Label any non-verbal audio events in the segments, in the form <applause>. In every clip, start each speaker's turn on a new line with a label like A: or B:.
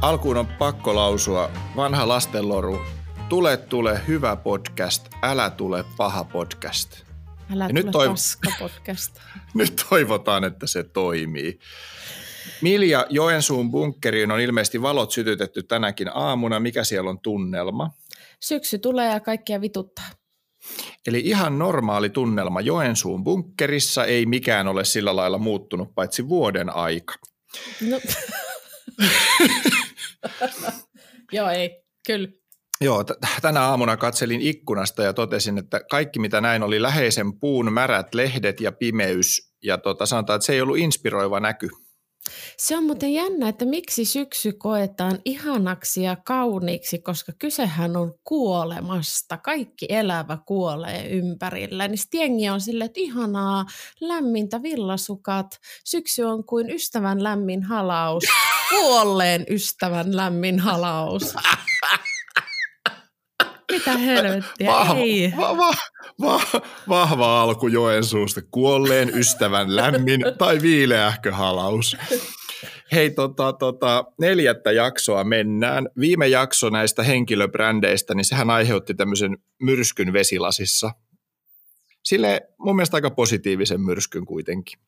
A: Alkuun on pakko lausua vanha lastenloru. Tule, tule hyvä podcast, älä tule paha podcast.
B: Älä
A: Ja
B: tule
A: nyt
B: nyt
A: toiv-
B: paska podcast. <laughs>
A: Nyt toivotaan, että se toimii. Milja Joensuun bunkkeriin on ilmeisesti valot sytytetty tänäkin aamuna. Mikä siellä on tunnelma?
B: Syksy tulee ja kaikkia vituttaa.
A: Eli ihan normaali tunnelma Joensuun bunkkerissa. Ei mikään ole sillä lailla muuttunut, paitsi vuoden aika.
B: No. <laughs> <laughs> Joo, ei, kyllä.
A: Joo, t- tänä aamuna katselin ikkunasta ja totesin, että kaikki mitä näin oli läheisen puun märät lehdet ja pimeys. Ja tota, sanotaan, että se ei ollut inspiroiva näky.
B: Se on muuten jännä, että miksi syksy koetaan ihanaksi ja kauniiksi, koska kysehän on kuolemasta. Kaikki elävä kuolee ympärillä. Niin jengi on silleen, että ihanaa, lämmintä villasukat. Syksy on kuin ystävän lämmin halaus. <laughs> Kuolleen ystävän lämmin halaus. <laughs> Mitä helvettiä?
A: Vahva,
B: Ei.
A: va, va, va, vahva alku Joensuusta. Kuolleen ystävän lämmin tai viileähkö halaus. Hei, tota, tota, neljättä jaksoa mennään. Viime jakso näistä henkilöbrändeistä, niin sehän aiheutti tämmöisen myrskyn vesilasissa. Sille mun mielestä aika positiivisen myrskyn kuitenkin.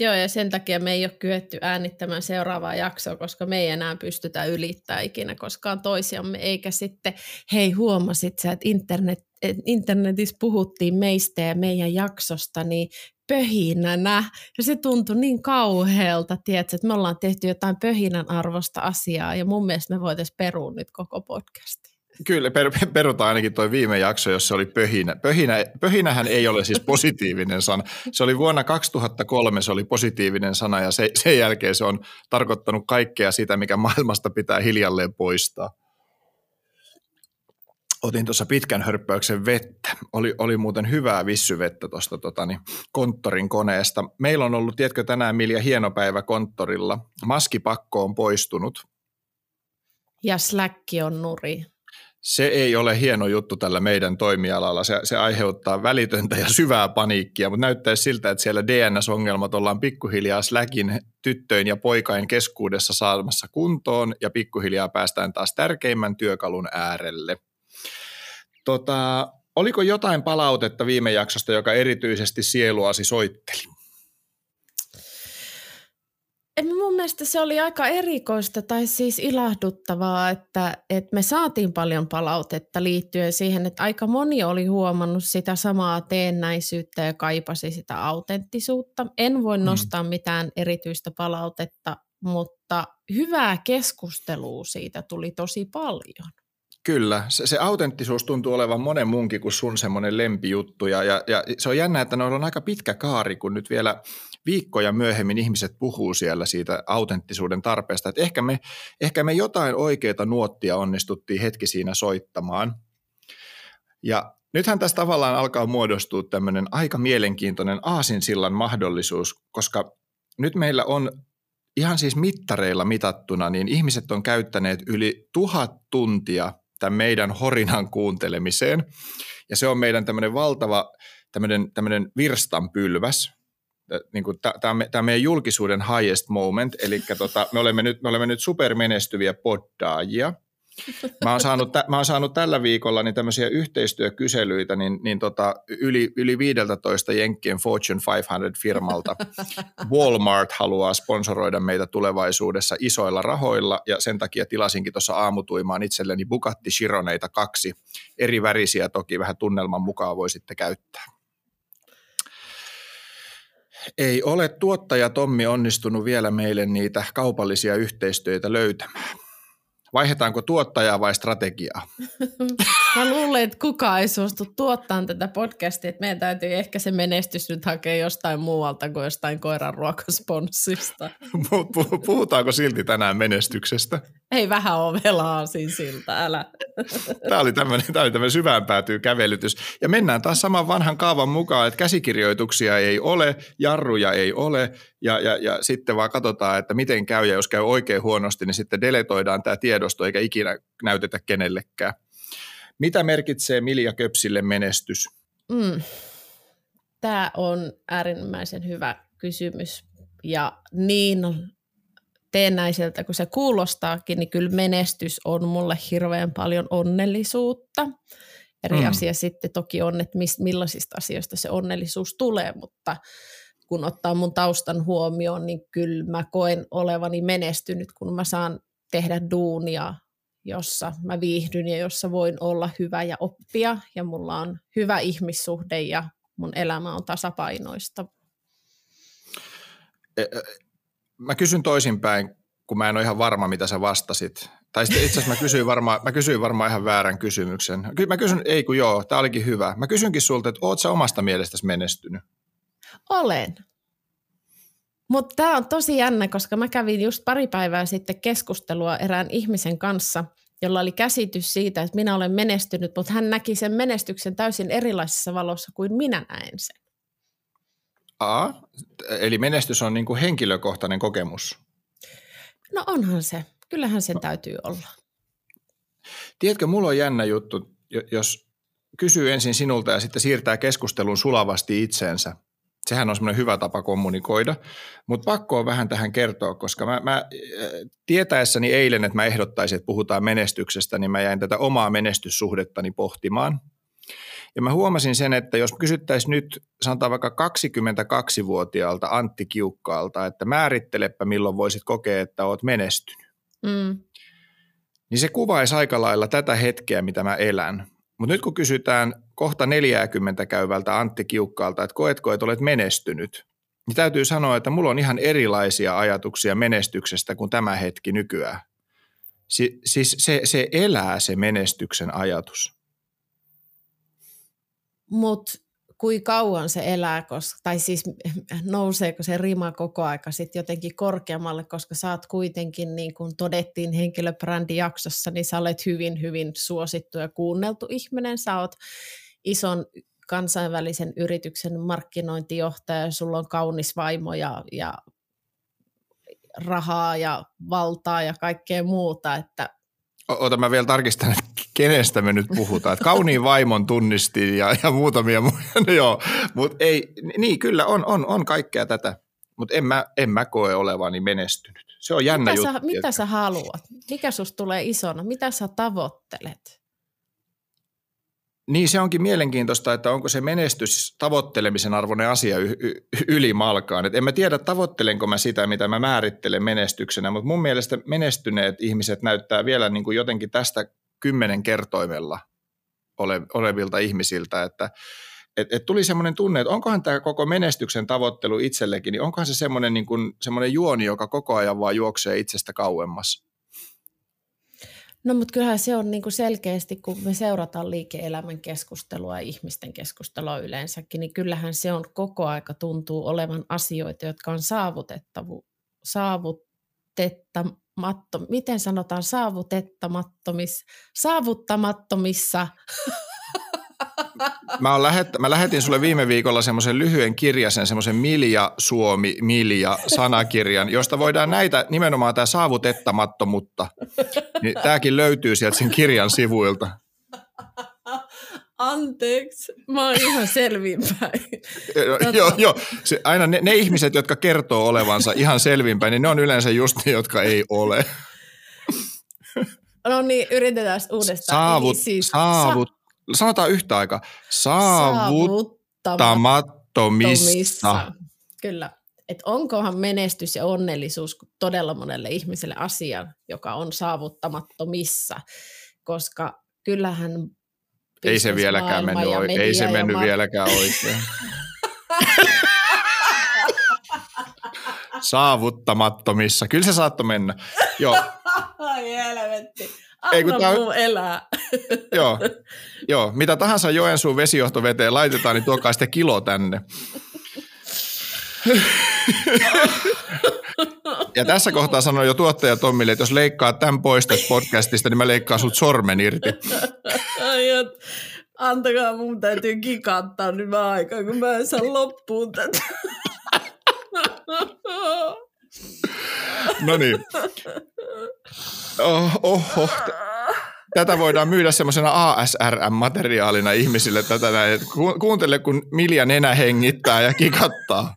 B: Joo, ja sen takia me ei ole kyetty äänittämään seuraavaa jaksoa, koska me ei enää pystytä ylittämään ikinä koskaan toisiamme, eikä sitten, hei huomasit sä, että internet, et internetissä puhuttiin meistä ja meidän jaksosta, niin pöhinänä, ja se tuntui niin kauhealta, tiedätkö, että me ollaan tehty jotain pöhinän arvosta asiaa, ja mun mielestä me voitaisiin perua nyt koko podcasti.
A: Kyllä, per, perutaan ainakin tuo viime jakso, jos se oli pöhinä. pöhinä. Pöhinähän ei ole siis positiivinen sana. Se oli vuonna 2003, se oli positiivinen sana ja se, sen jälkeen se on tarkoittanut kaikkea sitä, mikä maailmasta pitää hiljalleen poistaa. Otin tuossa pitkän hörppäyksen vettä. Oli, oli muuten hyvää vissyvettä tuosta totani, konttorin koneesta. Meillä on ollut, tiedätkö, tänään Milja hieno päivä konttorilla. Maskipakko on poistunut.
B: Ja släkki on nuri.
A: Se ei ole hieno juttu tällä meidän toimialalla. Se, se aiheuttaa välitöntä ja syvää paniikkia, mutta näyttää siltä, että siellä DNS-ongelmat ollaan pikkuhiljaa Slackin tyttöin ja poikain keskuudessa saamassa kuntoon ja pikkuhiljaa päästään taas tärkeimmän työkalun äärelle. Tota, oliko jotain palautetta viime jaksosta, joka erityisesti sieluasi soitteli?
B: En, mun mielestä se oli aika erikoista tai siis ilahduttavaa, että, että me saatiin paljon palautetta liittyen siihen, että aika moni oli huomannut sitä samaa teennäisyyttä ja kaipasi sitä autenttisuutta. En voi
A: Mm.
B: nostaa mitään erityistä palautetta, mutta hyvää keskustelua siitä tuli tosi paljon.
A: Kyllä, se, se autenttisuus tuntuu olevan monen munkin kuin sun semmoinen lempijuttu. Ja, ja, ja se on jännä, että noilla on aika pitkä kaari, kun nyt vielä viikkoja myöhemmin ihmiset puhuu siellä siitä autenttisuuden tarpeesta, että ehkä me, ehkä me jotain oikeita nuottia onnistuttiin hetki siinä soittamaan. Ja nythän tässä tavallaan alkaa muodostua tämmöinen aika mielenkiintoinen aasinsillan mahdollisuus, koska nyt meillä on ihan siis mittareilla mitattuna, niin ihmiset on käyttäneet yli tuhat tuntia tämän meidän horinan kuuntelemiseen. Ja se on meidän tämmöinen valtava tämmöinen, tämmöinen virstanpylväs, niin tämä, tämä meidän julkisuuden highest moment, eli tota, me, olemme nyt, me olemme nyt supermenestyviä poddaajia. Mä oon saanut, mä oon saanut tällä viikolla niin tämmöisiä yhteistyökyselyitä niin, niin tota, yli, yli 15 Jenkkien Fortune 500-firmalta. Walmart haluaa sponsoroida meitä tulevaisuudessa isoilla rahoilla ja sen takia tilasinkin tuossa aamutuimaan itselleni Bugatti Chironeita kaksi. Eri värisiä toki vähän tunnelman mukaan voisitte käyttää. Ei ole tuottaja Tommi onnistunut vielä meille niitä kaupallisia yhteistyötä löytämään. Vaihdetaanko tuottajaa vai strategiaa? <laughs>
B: Mä luulen, että kukaan ei suostu tuottamaan tätä podcastia, että meidän täytyy ehkä se menestys nyt hakea jostain muualta kuin jostain koiran ruokasponssista. <laughs>
A: Puhutaanko silti tänään menestyksestä?
B: Ei vähän ole velaa siinä siltä, älä.
A: Tämä oli tämmöinen, tämä oli tämmöinen syvään päätyy kävelytys. Ja mennään taas saman vanhan kaavan mukaan, että käsikirjoituksia ei ole, jarruja ei ole, ja, ja, ja sitten vaan katsotaan, että miten käy, ja jos käy oikein huonosti, niin sitten deletoidaan tämä tiedosto, eikä ikinä näytetä kenellekään. Mitä merkitsee Milja Köpsille menestys?
B: Mm. Tämä on äärimmäisen hyvä kysymys. Ja niin teennäiseltä kuin se kuulostaakin, niin kyllä menestys on mulle hirveän paljon onnellisuutta. Eri mm. asia sitten toki on, että mis, millaisista asioista se onnellisuus tulee, mutta kun ottaa mun taustan huomioon, niin kyllä mä koen olevani menestynyt, kun mä saan tehdä duunia, jossa mä viihdyn ja jossa voin olla hyvä ja oppia ja mulla on hyvä ihmissuhde ja mun elämä on tasapainoista.
A: E, e, mä kysyn toisinpäin, kun mä en ole ihan varma, mitä sä vastasit. Tai itse asiassa mä kysyin, varmaan, mä kysyin varmaan ihan väärän kysymyksen. Mä kysyn, ei kun joo, tämä olikin hyvä. Mä kysynkin sulta, että oot sä omasta mielestäsi menestynyt?
B: Olen. Mutta tämä on tosi jännä, koska mä kävin just pari päivää sitten keskustelua erään ihmisen kanssa, jolla oli käsitys siitä, että minä olen menestynyt, mutta hän näki sen menestyksen täysin erilaisessa valossa kuin minä näen sen.
A: Aa, eli menestys on niin kuin henkilökohtainen kokemus.
B: No onhan se. Kyllähän sen täytyy olla.
A: Tiedätkö, mulla on jännä juttu, jos kysyy ensin sinulta ja sitten siirtää keskustelun sulavasti itseensä. Sehän on semmoinen hyvä tapa kommunikoida, mutta pakko on vähän tähän kertoa, koska mä, mä tietäessäni eilen, että mä ehdottaisin, että puhutaan menestyksestä, niin mä jäin tätä omaa menestyssuhdettani pohtimaan – ja mä huomasin sen, että jos kysyttäisiin nyt, sanotaan vaikka 22-vuotiaalta Antti Kiukkaalta, että määrittelepä milloin voisit kokea, että oot menestynyt. Mm. Niin se kuvaisi aika lailla tätä hetkeä, mitä mä elän. Mutta nyt kun kysytään kohta 40 käyvältä Antti Kiukkaalta, että koetko, että olet menestynyt, niin täytyy sanoa, että mulla on ihan erilaisia ajatuksia menestyksestä kuin tämä hetki nykyään. Si- siis se, se elää se menestyksen ajatus
B: mutta kui kauan se elää, koska, tai siis <laughs> nouseeko se rima koko aika sitten jotenkin korkeammalle, koska sä oot kuitenkin, niin kuin todettiin henkilöbrändijaksossa, niin sä olet hyvin, hyvin suosittu ja kuunneltu ihminen. Sä oot ison kansainvälisen yrityksen markkinointijohtaja, sulla on kaunis vaimo ja, ja rahaa ja valtaa ja kaikkea muuta, että
A: Ota mä vielä tarkistan, että kenestä me nyt puhutaan. Että kauniin vaimon tunnistin ja, ja muutamia muita. <laughs> No joo, mutta ei, niin kyllä on, on, on kaikkea tätä. Mutta en mä, en mä koe olevani menestynyt. Se on jännä
B: mitä
A: juttu.
B: Sä, mitä sä haluat? Mikä susta tulee isona? Mitä sä tavoittelet?
A: Niin se onkin mielenkiintoista, että onko se menestys tavoittelemisen arvoinen asia y- y- ylimalkaan. Et en mä tiedä, tavoittelenko mä sitä, mitä mä määrittelen menestyksenä, mutta mun mielestä menestyneet ihmiset näyttää vielä niin kuin jotenkin tästä kymmenen kertoimella ole, olevilta ihmisiltä, että et, et tuli semmoinen tunne, että onkohan tämä koko menestyksen tavoittelu itsellekin, niin onkohan se semmoinen, niin juoni, joka koko ajan vaan juoksee itsestä kauemmas.
B: No mutta kyllähän se on niinku selkeästi, kun me seurataan liike-elämän keskustelua ja ihmisten keskustelua yleensäkin, niin kyllähän se on koko aika tuntuu olevan asioita, jotka on saavutettavu, saavutettamatto, miten sanotaan saavutettamattomissa, saavuttamattomissa <laughs>
A: Mä, lähet, mä lähetin sulle viime viikolla semmoisen lyhyen kirjasen, semmoisen Milja Suomi, Milja sanakirjan, josta voidaan näitä nimenomaan tämä saavutettamattomuutta. Niin tämäkin löytyy sieltä sen kirjan sivuilta.
B: Anteeksi, mä oon ihan selvinpäin.
A: joo, joo. Se, aina ne, ne ihmiset, jotka kertoo olevansa ihan selvinpäin, niin ne on yleensä just ne, jotka ei ole.
B: No niin, yritetään uudestaan.
A: Saavut, siis, saavut, sanotaan yhtä aikaa, saavuttamattomissa.
B: Kyllä. Et onkohan menestys ja onnellisuus todella monelle ihmiselle asia, joka on saavuttamattomissa, koska kyllähän
A: ei se vieläkään mennyt, oi- ei se mennyt mar- vieläkään oikein. <laughs> Saavuttamattomissa. Kyllä se saattoi mennä. Joo.
B: Ai helvetti. Ei, kun tää... elää. <laughs>
A: joo, joo, mitä tahansa Joensuun vesijohtoveteen laitetaan, niin tuokaa sitten kilo tänne. ja tässä kohtaa sanoin jo tuottaja Tommille, että jos leikkaa tämän pois tästä podcastista, niin mä leikkaan sut sormen irti.
B: Antakaa, mun täytyy kikattaa nyt mä aikaa, kun mä en saa loppuun tätä. <laughs>
A: no niin. Oh, oho. Tätä voidaan myydä semmoisena ASRM-materiaalina ihmisille. Tätä näin. Kuuntele, kun Milja nenä hengittää ja kikattaa.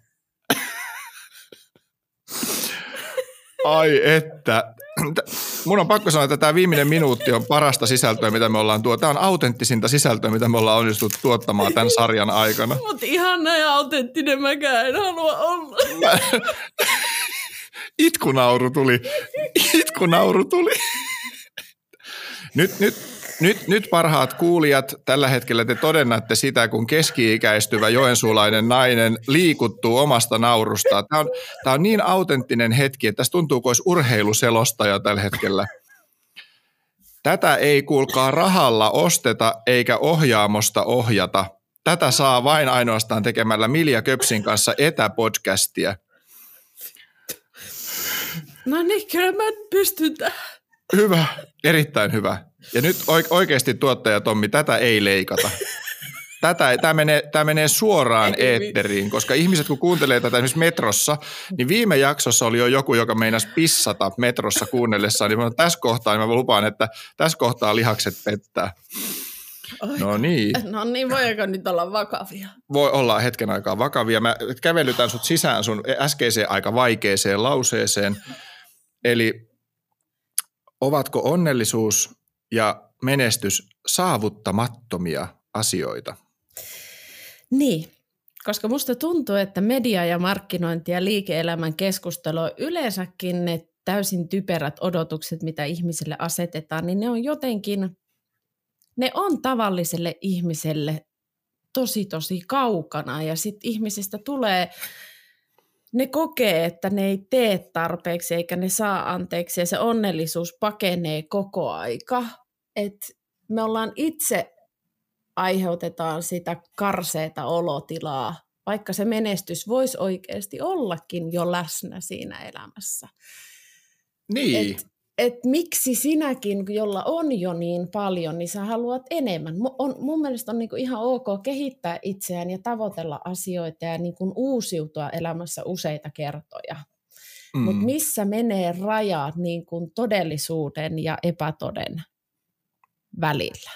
A: Ai että. Mun on pakko sanoa, että tämä viimeinen minuutti on parasta sisältöä, mitä me ollaan tuo. Tämä on autenttisinta sisältöä, mitä me ollaan onnistuttu tuottamaan tämän sarjan aikana.
B: Mutta ihan näin autenttinen mäkään en halua olla.
A: Itkunauru tuli. Itkunauru tuli. Nyt, nyt, nyt, nyt parhaat kuulijat, tällä hetkellä te todennatte sitä, kun keski-ikäistyvä joensuulainen nainen liikuttuu omasta naurustaan. Tämä on, tämä on niin autenttinen hetki, että tässä tuntuu kuin olisi urheiluselostaja tällä hetkellä. Tätä ei kuulkaa rahalla osteta eikä ohjaamosta ohjata. Tätä saa vain ainoastaan tekemällä Milja Köpsin kanssa etäpodcastia.
B: No niin, kyllä mä pystyn tähän.
A: Hyvä, erittäin hyvä. Ja nyt oikeasti tuottaja Tommi, tätä ei leikata. Tätä, tämä, menee, tämä menee suoraan eetteriin, koska ihmiset kun kuuntelee tätä esimerkiksi metrossa, niin viime jaksossa oli jo joku, joka meinasi pissata metrossa kuunnellessaan. Niin tässä kohtaa, niin mä lupaan, että tässä kohtaa lihakset pettää.
B: Oi.
A: No niin.
B: No niin, voiko nyt olla vakavia?
A: Voi olla hetken aikaa vakavia. Mä kävelytän sut sisään sun äskeiseen aika vaikeeseen lauseeseen. Eli ovatko onnellisuus ja menestys saavuttamattomia asioita?
B: Niin, koska musta tuntuu, että media ja markkinointi ja liike-elämän keskustelu yleensäkin ne täysin typerät odotukset, mitä ihmisille asetetaan, niin ne on jotenkin, ne on tavalliselle ihmiselle tosi tosi kaukana ja sitten ihmisistä tulee ne kokee, että ne ei tee tarpeeksi eikä ne saa anteeksi ja se onnellisuus pakenee koko aika. Et me ollaan itse aiheutetaan sitä karseeta olotilaa, vaikka se menestys voisi oikeasti ollakin jo läsnä siinä elämässä.
A: Niin.
B: Et et miksi sinäkin, jolla on jo niin paljon, niin sä haluat enemmän. On, mun mielestä on niinku ihan ok kehittää itseään ja tavoitella asioita ja niinku uusiutua elämässä useita kertoja. Mm. Mutta missä menee rajat niinku todellisuuden ja epätoden välillä?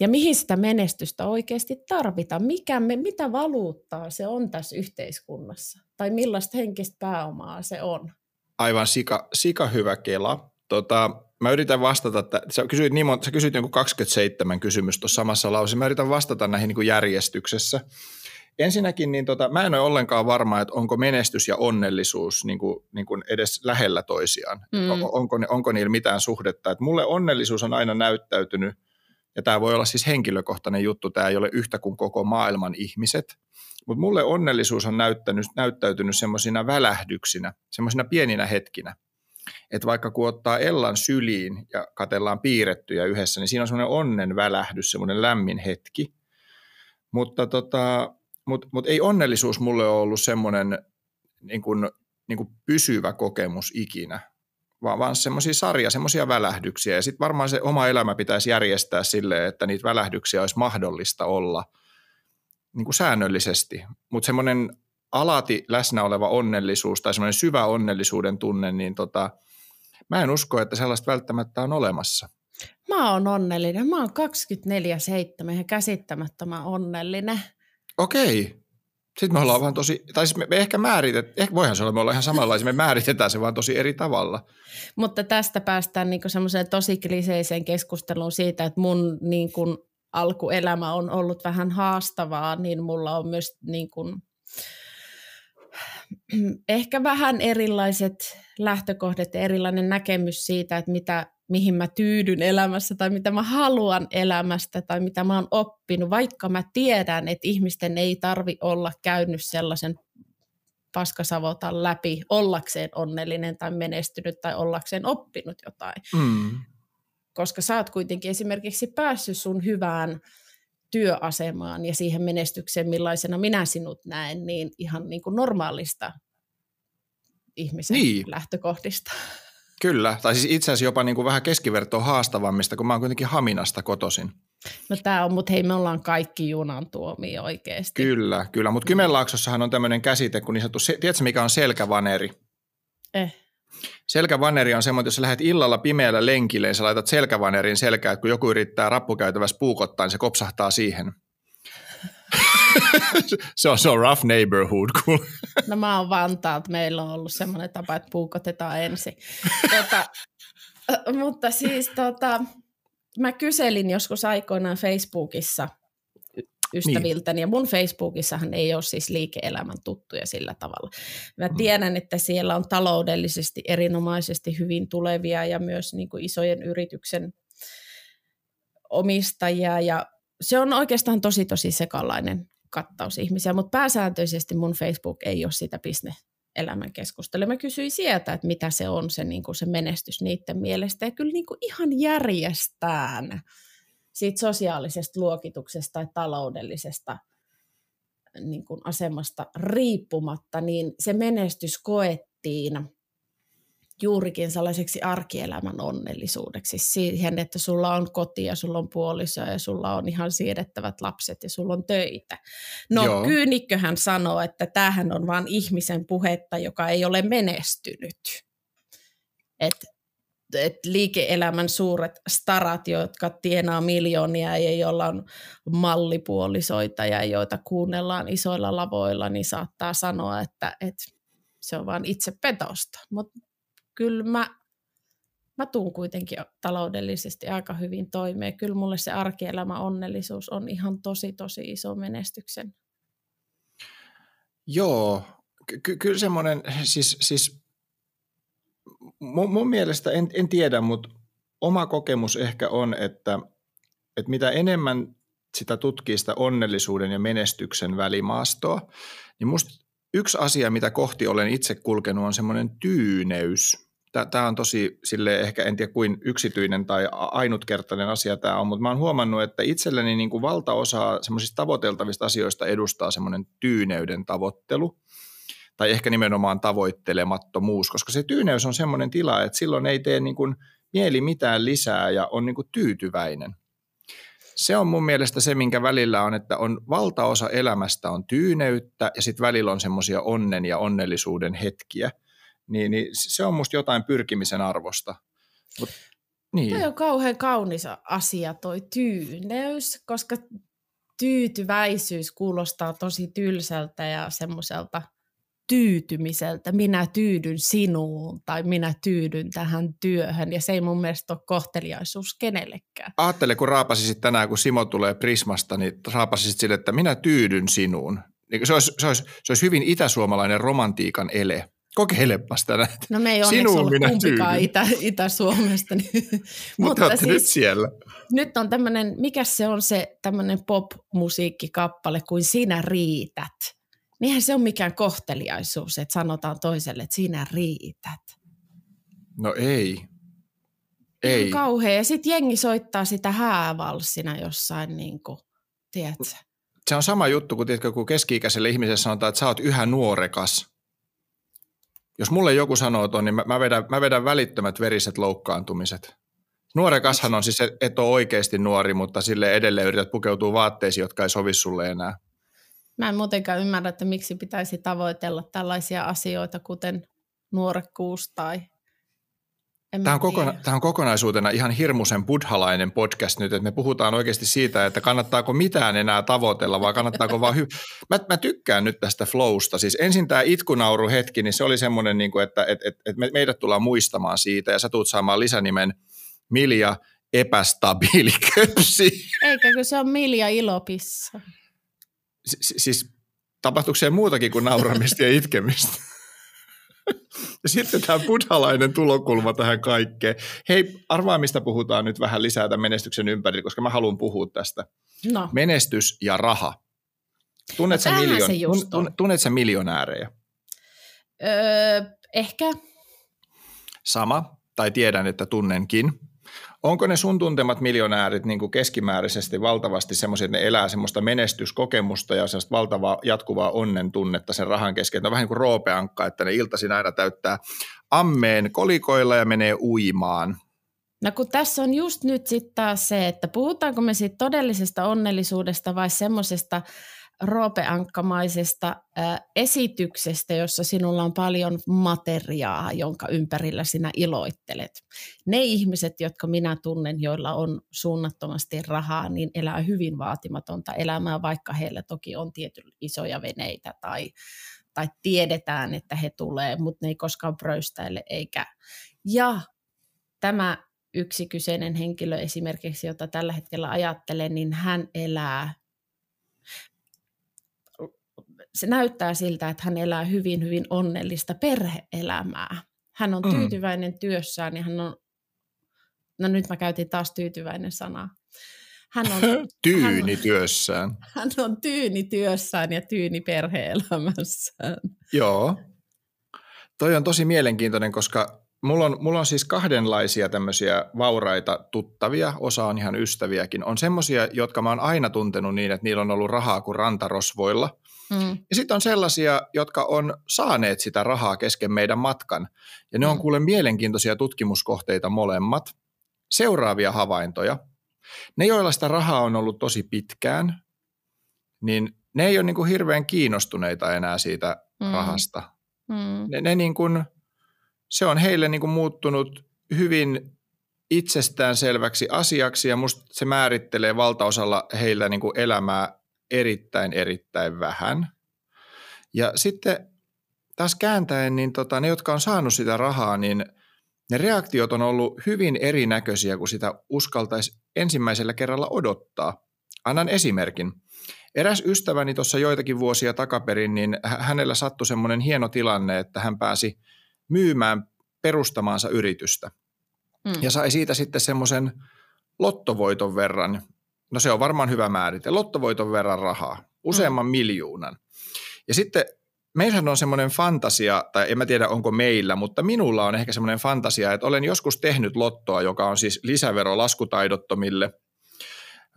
B: Ja mihin sitä menestystä oikeasti tarvitaan? Mikä me, mitä valuuttaa se on tässä yhteiskunnassa? Tai millaista henkistä pääomaa se on?
A: Aivan sika, sika hyvä kela. Tota, mä yritän vastata, että sä kysyit, niin monta, sä kysyit joku 27 kysymystä tuossa samassa lauseessa. Mä yritän vastata näihin niin kuin järjestyksessä. Ensinnäkin niin tota, mä en ole ollenkaan varma, että onko menestys ja onnellisuus niin kuin, niin kuin edes lähellä toisiaan. Mm. On, onko, onko niillä mitään suhdetta. Et mulle onnellisuus on aina näyttäytynyt, ja tämä voi olla siis henkilökohtainen juttu, tämä ei ole yhtä kuin koko maailman ihmiset, mutta mulle onnellisuus on näyttänyt, näyttäytynyt semmoisina välähdyksinä, semmoisina pieninä hetkinä että vaikka kun ottaa Ellan syliin ja katellaan piirrettyjä yhdessä, niin siinä on semmoinen onnen välähdys, semmoinen lämmin hetki. Mutta tota, mut, mut ei onnellisuus mulle ole ollut semmoinen niin kuin, niin kuin pysyvä kokemus ikinä, vaan, vaan semmoisia sarja, semmoisia välähdyksiä. Ja sitten varmaan se oma elämä pitäisi järjestää silleen, että niitä välähdyksiä olisi mahdollista olla niin kuin säännöllisesti. Mutta semmoinen alati läsnä oleva onnellisuus tai semmoinen syvä onnellisuuden tunne, niin tota, mä en usko, että sellaista välttämättä on olemassa.
B: Mä oon onnellinen. Mä oon 24-7 ja käsittämättömän onnellinen.
A: Okei. Sitten me ollaan vaan tosi, tai siis me, me ehkä määritetään, ehkä voihan se olla, me ollaan ihan samanlaisia, me määritetään se vaan tosi eri tavalla.
B: Mutta tästä päästään niinku semmoiseen tosi kliseiseen keskusteluun siitä, että mun niinku alkuelämä on ollut vähän haastavaa, niin mulla on myös niinku, <clears throat> ehkä vähän erilaiset lähtökohdat ja erilainen näkemys siitä, että mitä, mihin mä tyydyn elämässä tai mitä mä haluan elämästä tai mitä mä oon oppinut, vaikka mä tiedän, että ihmisten ei tarvi olla käynyt sellaisen paskasavotan läpi ollakseen onnellinen tai menestynyt tai ollakseen oppinut jotain. Mm. Koska sä oot kuitenkin esimerkiksi päässyt sun hyvään työasemaan ja siihen menestykseen, millaisena minä sinut näen, niin ihan niin kuin normaalista ihmisen niin. lähtökohdista.
A: Kyllä, tai siis itse asiassa jopa niin kuin vähän keskivertoa haastavammista, kun mä oon kuitenkin Haminasta kotosin.
B: No tämä on, mutta hei me ollaan kaikki junan tuomia oikeasti.
A: Kyllä, kyllä, mutta Kymenlaaksossahan on tämmöinen käsite, kun niin sanottu, tiedätkö mikä on selkävaneri?
B: Eh.
A: Selkävaneri on semmoinen, jos sä lähdet illalla pimeällä lenkille, niin sä laitat selkävanerin selkään, että kun joku yrittää rappukäytävässä puukottaa, niin se kopsahtaa siihen. <laughs> se, on, se on rough neighborhood. Cool.
B: no mä oon Vantaat, meillä on ollut semmoinen tapa, että puukotetaan ensin. tota, mutta siis tota, mä kyselin joskus aikoinaan Facebookissa ystäviltäni, niin. ja mun Facebookissahan ei ole siis liike-elämän tuttuja sillä tavalla. Mä mm. tiedän, että siellä on taloudellisesti erinomaisesti hyvin tulevia ja myös niin kuin isojen yrityksen omistajia, ja se on oikeastaan tosi tosi sekalainen kattaus ihmisiä, mutta pääsääntöisesti mun Facebook ei ole sitä bisne elämän keskustelua. Mä kysyin sieltä, että mitä se on se, niin kuin se menestys niiden mielestä. Ja kyllä niin kuin ihan järjestään siitä sosiaalisesta luokituksesta tai taloudellisesta niin kuin asemasta riippumatta, niin se menestys koettiin juurikin sellaiseksi arkielämän onnellisuudeksi, siihen, että sulla on koti ja sulla on puoliso ja sulla on ihan siedettävät lapset ja sulla on töitä. No Joo. kyynikköhän sanoo, että tämähän on vain ihmisen puhetta, joka ei ole menestynyt. Että et liike-elämän suuret starat, jotka tienaa miljoonia ja joilla on mallipuolisoita ja joita kuunnellaan isoilla lavoilla, niin saattaa sanoa, että, että se on vain itse petosta. Mutta kyllä mä, mä tuun kuitenkin taloudellisesti aika hyvin toimeen. Kyllä mulle se arkielämä onnellisuus on ihan tosi, tosi iso menestyksen.
A: Joo, ky- semmoinen, siis, siis mun, mun mielestä, en, en tiedä, mutta oma kokemus ehkä on, että, että mitä enemmän sitä tutkii sitä onnellisuuden ja menestyksen välimaastoa, niin musta yksi asia, mitä kohti olen itse kulkenut, on semmoinen tyyneys. Tämä on tosi sille ehkä en tiedä kuin yksityinen tai ainutkertainen asia tämä on, mutta mä oon huomannut, että itselleni niin kuin valtaosa semmoisista tavoiteltavista asioista edustaa semmoinen tyyneyden tavoittelu tai ehkä nimenomaan tavoittelemattomuus, koska se tyyneys on semmoinen tila, että silloin ei tee niin kuin mieli mitään lisää ja on niin kuin tyytyväinen. Se on mun mielestä se, minkä välillä on, että on valtaosa elämästä on tyyneyttä ja sitten välillä on semmoisia onnen ja onnellisuuden hetkiä – niin, niin se on musta jotain pyrkimisen arvosta. Mut,
B: niin. Tämä on kauhean kaunis asia toi tyyneys, koska tyytyväisyys kuulostaa tosi tylsältä ja semmoiselta tyytymiseltä. Minä tyydyn sinuun tai minä tyydyn tähän työhön ja se ei mun mielestä ole kohteliaisuus kenellekään.
A: Aattele, kun raapasisit tänään, kun Simo tulee Prismasta, niin raapasisit sille, että minä tyydyn sinuun. Niin se olisi, se olisi, se olisi hyvin itäsuomalainen romantiikan ele. Kokeilepas tänä.
B: No me ei onneksi ollut kumpikaan Itä, Itä-Suomesta. Niin. <laughs> <laughs>
A: Mutta olette siis, nyt siellä.
B: Nyt on tämmöinen, mikä se on se tämmöinen pop-musiikkikappale kuin Sinä riität. Niinhän se on mikään kohteliaisuus, että sanotaan toiselle, että sinä riität.
A: No ei. Ei.
B: Ihan kauhea. Ja sitten jengi soittaa sitä häävalssina jossain, niin kuin, tiedätkö?
A: Se on sama juttu, kun, tiedätkö, kun keski-ikäiselle ihmiselle sanotaan, että sä oot yhä nuorekas – jos mulle joku sanoo ton, niin mä, mä, vedän, mä vedän välittömät veriset loukkaantumiset. Nuorekashan on siis, et ole oikeasti nuori, mutta sille edelleen yrität pukeutua vaatteisiin, jotka ei sovi sulle enää.
B: Mä en muutenkaan ymmärrä, että miksi pitäisi tavoitella tällaisia asioita, kuten nuorekkuus tai
A: Tämä on, kokona- tämä on kokonaisuutena ihan hirmuisen buddhalainen podcast nyt, että me puhutaan oikeasti siitä, että kannattaako mitään enää tavoitella, vai kannattaako vaan hy- <laughs> mä, mä tykkään nyt tästä flowsta. Siis ensin tämä itkunauru hetki, niin se oli semmoinen, niin kuin, että että, että me, meidät tullaan muistamaan siitä, ja sä tulet saamaan lisänimen Milja epästabiili köpsi.
B: Eikä, kun se on Milja ilopissa.
A: Si- siis tapahtuuko se muutakin kuin nauramista ja itkemistä? <laughs> Ja sitten tämä buddhalainen tulokulma tähän kaikkeen. Hei, arvaa mistä puhutaan nyt vähän lisää tämän menestyksen ympärillä, koska mä haluan puhua tästä. No. Menestys ja raha. Tunnet no, miljoon, tun, tunnet sä miljonäärejä?
B: Öö, ehkä.
A: Sama, tai tiedän, että tunnenkin. Onko ne sun tuntemat miljonäärit niin kuin keskimääräisesti valtavasti semmoisia, että ne elää semmoista menestyskokemusta ja semmoista valtavaa jatkuvaa onnen tunnetta sen rahan kesken? On vähän niin kuin roopeankka, että ne iltaisin aina täyttää ammeen kolikoilla ja menee uimaan.
B: No kun tässä on just nyt sitten taas se, että puhutaanko me siitä todellisesta onnellisuudesta vai semmoisesta roopeankkamaisesta äh, esityksestä, jossa sinulla on paljon materiaa, jonka ympärillä sinä iloittelet. Ne ihmiset, jotka minä tunnen, joilla on suunnattomasti rahaa, niin elää hyvin vaatimatonta elämää, vaikka heillä toki on tietyn isoja veneitä tai, tai tiedetään, että he tulee, mutta ne ei koskaan pröystäile eikä. Ja tämä yksi kyseinen henkilö esimerkiksi, jota tällä hetkellä ajattelen, niin hän elää se näyttää siltä, että hän elää hyvin, hyvin onnellista perheelämää. Hän on mm. tyytyväinen mm. työssään ja hän on, no nyt mä käytin taas tyytyväinen sanaa.
A: Hän on, <laughs> tyyni hän, työssään.
B: Hän on tyyni työssään ja tyyni perheelämässään.
A: Joo. Toi on tosi mielenkiintoinen, koska mulla on, mulla on siis kahdenlaisia tämmöisiä vauraita tuttavia, osa on ihan ystäviäkin. On semmoisia, jotka mä oon aina tuntenut niin, että niillä on ollut rahaa kuin rantarosvoilla – Mm. Ja sitten on sellaisia, jotka on saaneet sitä rahaa kesken meidän matkan. Ja ne on mm. kuule mielenkiintoisia tutkimuskohteita molemmat. Seuraavia havaintoja. Ne, joilla sitä rahaa on ollut tosi pitkään, niin ne ei ole niin kuin hirveän kiinnostuneita enää siitä mm. rahasta. Mm. Ne, ne niin kuin, se on heille niin kuin muuttunut hyvin itsestään selväksi asiaksi ja musta se määrittelee valtaosalla heillä niin kuin elämää erittäin, erittäin vähän. Ja sitten taas kääntäen, niin tota, ne, jotka on saanut sitä rahaa, niin ne reaktiot on ollut hyvin erinäköisiä, kuin sitä uskaltaisi ensimmäisellä kerralla odottaa. Annan esimerkin. Eräs ystäväni tuossa joitakin vuosia takaperin, niin hänellä sattui semmoinen hieno tilanne, että hän pääsi myymään perustamaansa yritystä. Mm. Ja sai siitä sitten semmoisen lottovoiton verran, no se on varmaan hyvä määrite, lottovoiton verran rahaa, useamman mm. miljoonan. Ja sitten meillähän on semmoinen fantasia, tai en mä tiedä onko meillä, mutta minulla on ehkä semmoinen fantasia, että olen joskus tehnyt lottoa, joka on siis lisävero laskutaidottomille.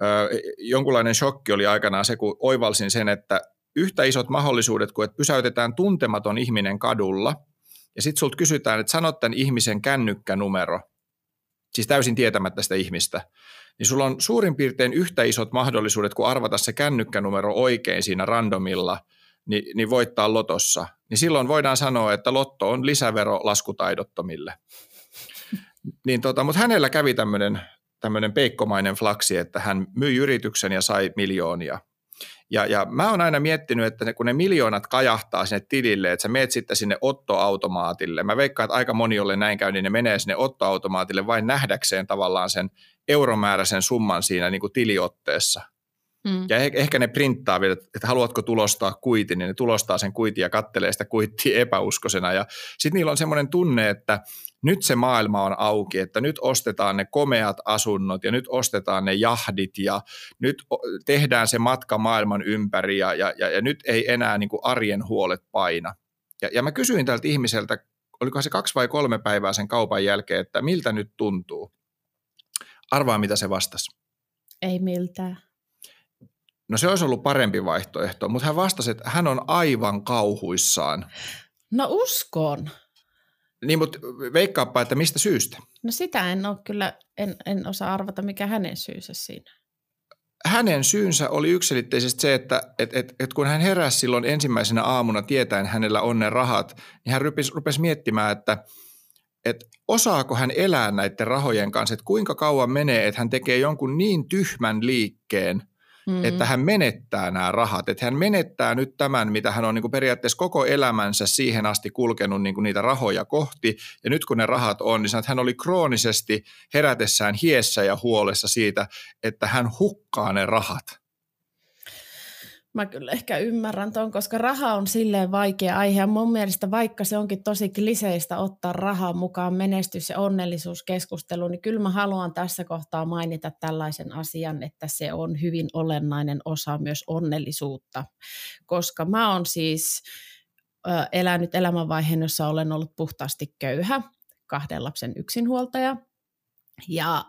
A: Öö, jonkunlainen shokki oli aikanaan se, kun oivalsin sen, että yhtä isot mahdollisuudet kuin, että pysäytetään tuntematon ihminen kadulla, ja sitten sulta kysytään, että sanot tämän ihmisen kännykkänumero, siis täysin tietämättä sitä ihmistä, niin sulla on suurin piirtein yhtä isot mahdollisuudet kuin arvata se kännykkänumero oikein siinä randomilla, niin, niin voittaa lotossa. Niin silloin voidaan sanoa, että lotto on lisävero laskutaidottomille. <laughs> niin tota, mutta hänellä kävi tämmöinen tämmöinen peikkomainen flaksi, että hän myi yrityksen ja sai miljoonia – ja, ja mä oon aina miettinyt, että kun ne miljoonat kajahtaa sinne tilille, että sä meet sitten sinne ottoautomaatille. Mä veikkaan, että aika moni, jolle näin käy, niin ne menee sinne ottoautomaatille vain nähdäkseen tavallaan sen euromääräisen summan siinä niin kuin tiliotteessa. Mm. Ja ehkä ne printtaa vielä, että haluatko tulostaa kuitin, niin ne tulostaa sen kuitin ja kattelee sitä kuittia <laughs> epäuskosena. Ja sitten niillä on semmoinen tunne, että nyt se maailma on auki, että nyt ostetaan ne komeat asunnot ja nyt ostetaan ne jahdit ja nyt tehdään se matka maailman ympäri ja, ja, ja, ja nyt ei enää niin kuin arjen huolet paina. Ja, ja mä kysyin tältä ihmiseltä, oliko se kaksi vai kolme päivää sen kaupan jälkeen, että miltä nyt tuntuu. Arvaa, mitä se vastasi.
B: Ei miltään.
A: No se olisi ollut parempi vaihtoehto, mutta hän vastasi, että hän on aivan kauhuissaan.
B: No uskon.
A: Niin, mutta veikkaappa, että mistä syystä?
B: No sitä en ole kyllä, en, en osaa arvata, mikä hänen syynsä siinä.
A: Hänen syynsä oli yksilitteisesti se, että et, et, et kun hän heräsi silloin ensimmäisenä aamuna tietäen hänellä on ne rahat, niin hän rupesi, rupesi miettimään, että et osaako hän elää näiden rahojen kanssa, että kuinka kauan menee, että hän tekee jonkun niin tyhmän liikkeen – mm. että hän menettää nämä rahat. Että hän menettää nyt tämän, mitä hän on niin kuin periaatteessa koko elämänsä siihen asti kulkenut niin kuin niitä rahoja kohti. Ja nyt kun ne rahat on, niin että hän oli kroonisesti herätessään hiessä ja huolessa siitä, että hän hukkaa ne rahat
B: mä kyllä ehkä ymmärrän tuon, koska raha on silleen vaikea aihe. Ja mun mielestä vaikka se onkin tosi kliseistä ottaa rahaa mukaan menestys- ja onnellisuuskeskusteluun, niin kyllä mä haluan tässä kohtaa mainita tällaisen asian, että se on hyvin olennainen osa myös onnellisuutta. Koska mä oon siis ö, elänyt elämänvaiheen, jossa olen ollut puhtaasti köyhä, kahden lapsen yksinhuoltaja. Ja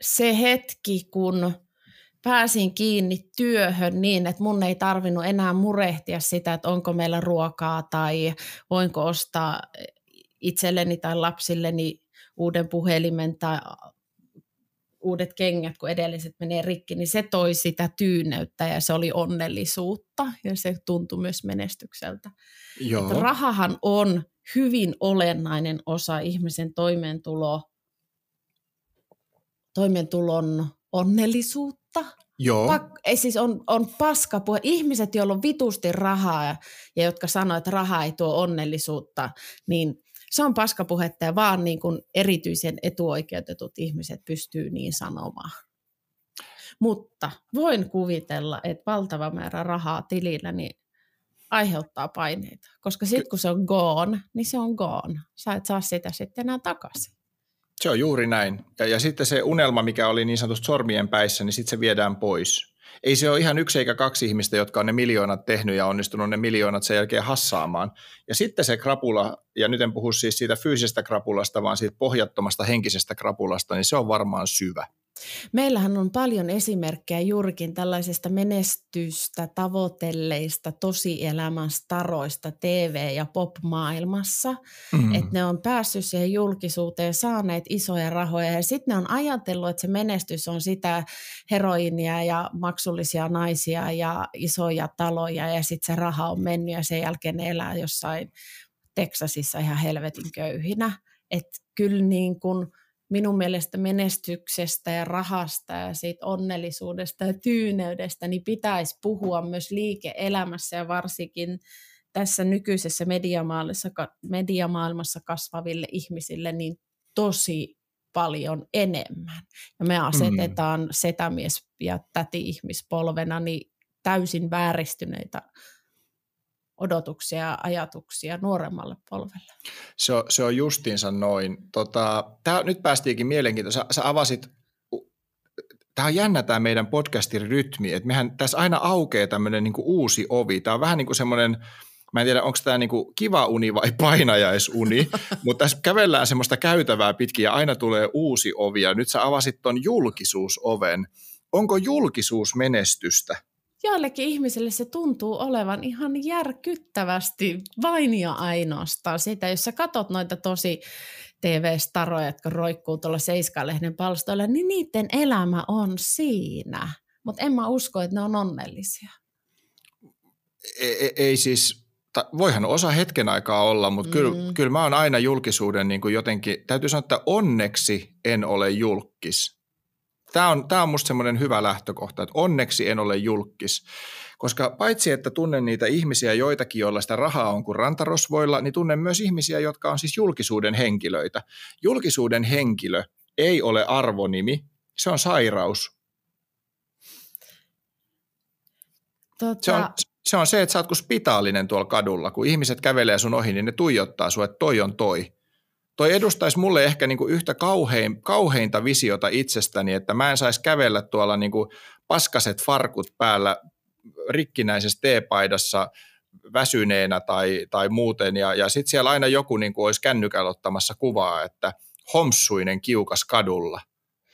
B: se hetki, kun pääsin kiinni työhön niin, että mun ei tarvinnut enää murehtia sitä, että onko meillä ruokaa tai voinko ostaa itselleni tai lapsilleni uuden puhelimen tai uudet kengät, kun edelliset menee rikki, niin se toi sitä tyyneyttä ja se oli onnellisuutta ja se tuntui myös menestykseltä. Joo. Että rahahan on hyvin olennainen osa ihmisen toimeentulo, toimeentulon onnellisuutta.
A: Joo.
B: Pak, ei siis on, on paska puhe. Ihmiset, joilla on vitusti rahaa ja, ja jotka sanoo, että raha ei tuo onnellisuutta, niin se on paskapuhetta ja vaan niin kuin erityisen etuoikeutetut ihmiset pystyy niin sanomaan. Mutta voin kuvitella, että valtava määrä rahaa tilillä niin aiheuttaa paineita, koska sitten kun se on gone, niin se on gone. Sä et saa sitä sitten enää takaisin.
A: Se on juuri näin. Ja, ja sitten se unelma, mikä oli niin sanotusti sormien päissä, niin sitten se viedään pois. Ei se ole ihan yksi eikä kaksi ihmistä, jotka on ne miljoonat tehnyt ja onnistunut ne miljoonat sen jälkeen hassaamaan. Ja sitten se krapula, ja nyt en puhu siis siitä fyysisestä krapulasta, vaan siitä pohjattomasta henkisestä krapulasta, niin se on varmaan syvä.
B: Meillähän on paljon esimerkkejä juurikin tällaisesta menestystä tavoitelleista tosielämän staroista TV- ja pop-maailmassa. Mm. Että ne on päässyt siihen julkisuuteen, saaneet isoja rahoja ja sitten ne on ajatellut, että se menestys on sitä heroinia ja maksullisia naisia ja isoja taloja ja sitten se raha on mennyt ja sen jälkeen ne elää jossain Teksasissa ihan helvetin köyhinä. Että kyllä niin kuin – minun mielestä menestyksestä ja rahasta ja siitä onnellisuudesta ja tyyneydestä, niin pitäisi puhua myös liike-elämässä ja varsinkin tässä nykyisessä mediamaailmassa, mediamaailmassa kasvaville ihmisille niin tosi paljon enemmän. Ja me asetetaan mm. setämies- ja täti-ihmispolvena niin täysin vääristyneitä odotuksia ja ajatuksia nuoremmalle polvelle.
A: Se on, se on justiinsa noin. Tota, tää, nyt päästiinkin mielenkiintoista. Sä, sä avasit, tämä on jännä tämä meidän podcastin rytmi, että mehän tässä aina aukeaa tämmöinen niinku uusi ovi. Tämä on vähän niin kuin semmoinen, mä en tiedä onko tämä niinku kiva uni vai <laughs> painajaisuni, <laughs> mutta tässä kävellään semmoista käytävää pitkin ja aina tulee uusi ovi ja nyt sä avasit ton julkisuusoven. Onko julkisuus menestystä?
B: Joillekin ihmisille se tuntuu olevan ihan järkyttävästi vain ja ainoastaan sitä, jos sä katot noita tosi TV-staroja, jotka roikkuu tuolla Seiskalehden palstoilla, niin niiden elämä on siinä. Mutta en mä usko, että ne on onnellisia.
A: Ei, ei, ei siis, ta, voihan osa hetken aikaa olla, mutta mm. kyllä, kyllä mä oon aina julkisuuden niin kuin jotenkin, täytyy sanoa, että onneksi en ole julkis Tämä on, tämä on musta semmoinen hyvä lähtökohta, että onneksi en ole julkis. Koska paitsi, että tunnen niitä ihmisiä, joitakin, joilla sitä rahaa on kuin rantarosvoilla, niin tunnen myös ihmisiä, jotka on siis julkisuuden henkilöitä. Julkisuuden henkilö ei ole arvonimi, se on sairaus. Tota... Se, on, se on se, että sä oot kuin spitaalinen tuolla kadulla, kun ihmiset kävelee sun ohi, niin ne tuijottaa sua, että toi on toi toi edustaisi mulle ehkä niin kuin yhtä kauhein, kauheinta visiota itsestäni, että mä en saisi kävellä tuolla niin kuin paskaset farkut päällä rikkinäisessä teepaidassa väsyneenä tai, tai muuten. Ja, ja sitten siellä aina joku niin kuin olisi kännykällä ottamassa kuvaa, että homsuinen kiukas kadulla.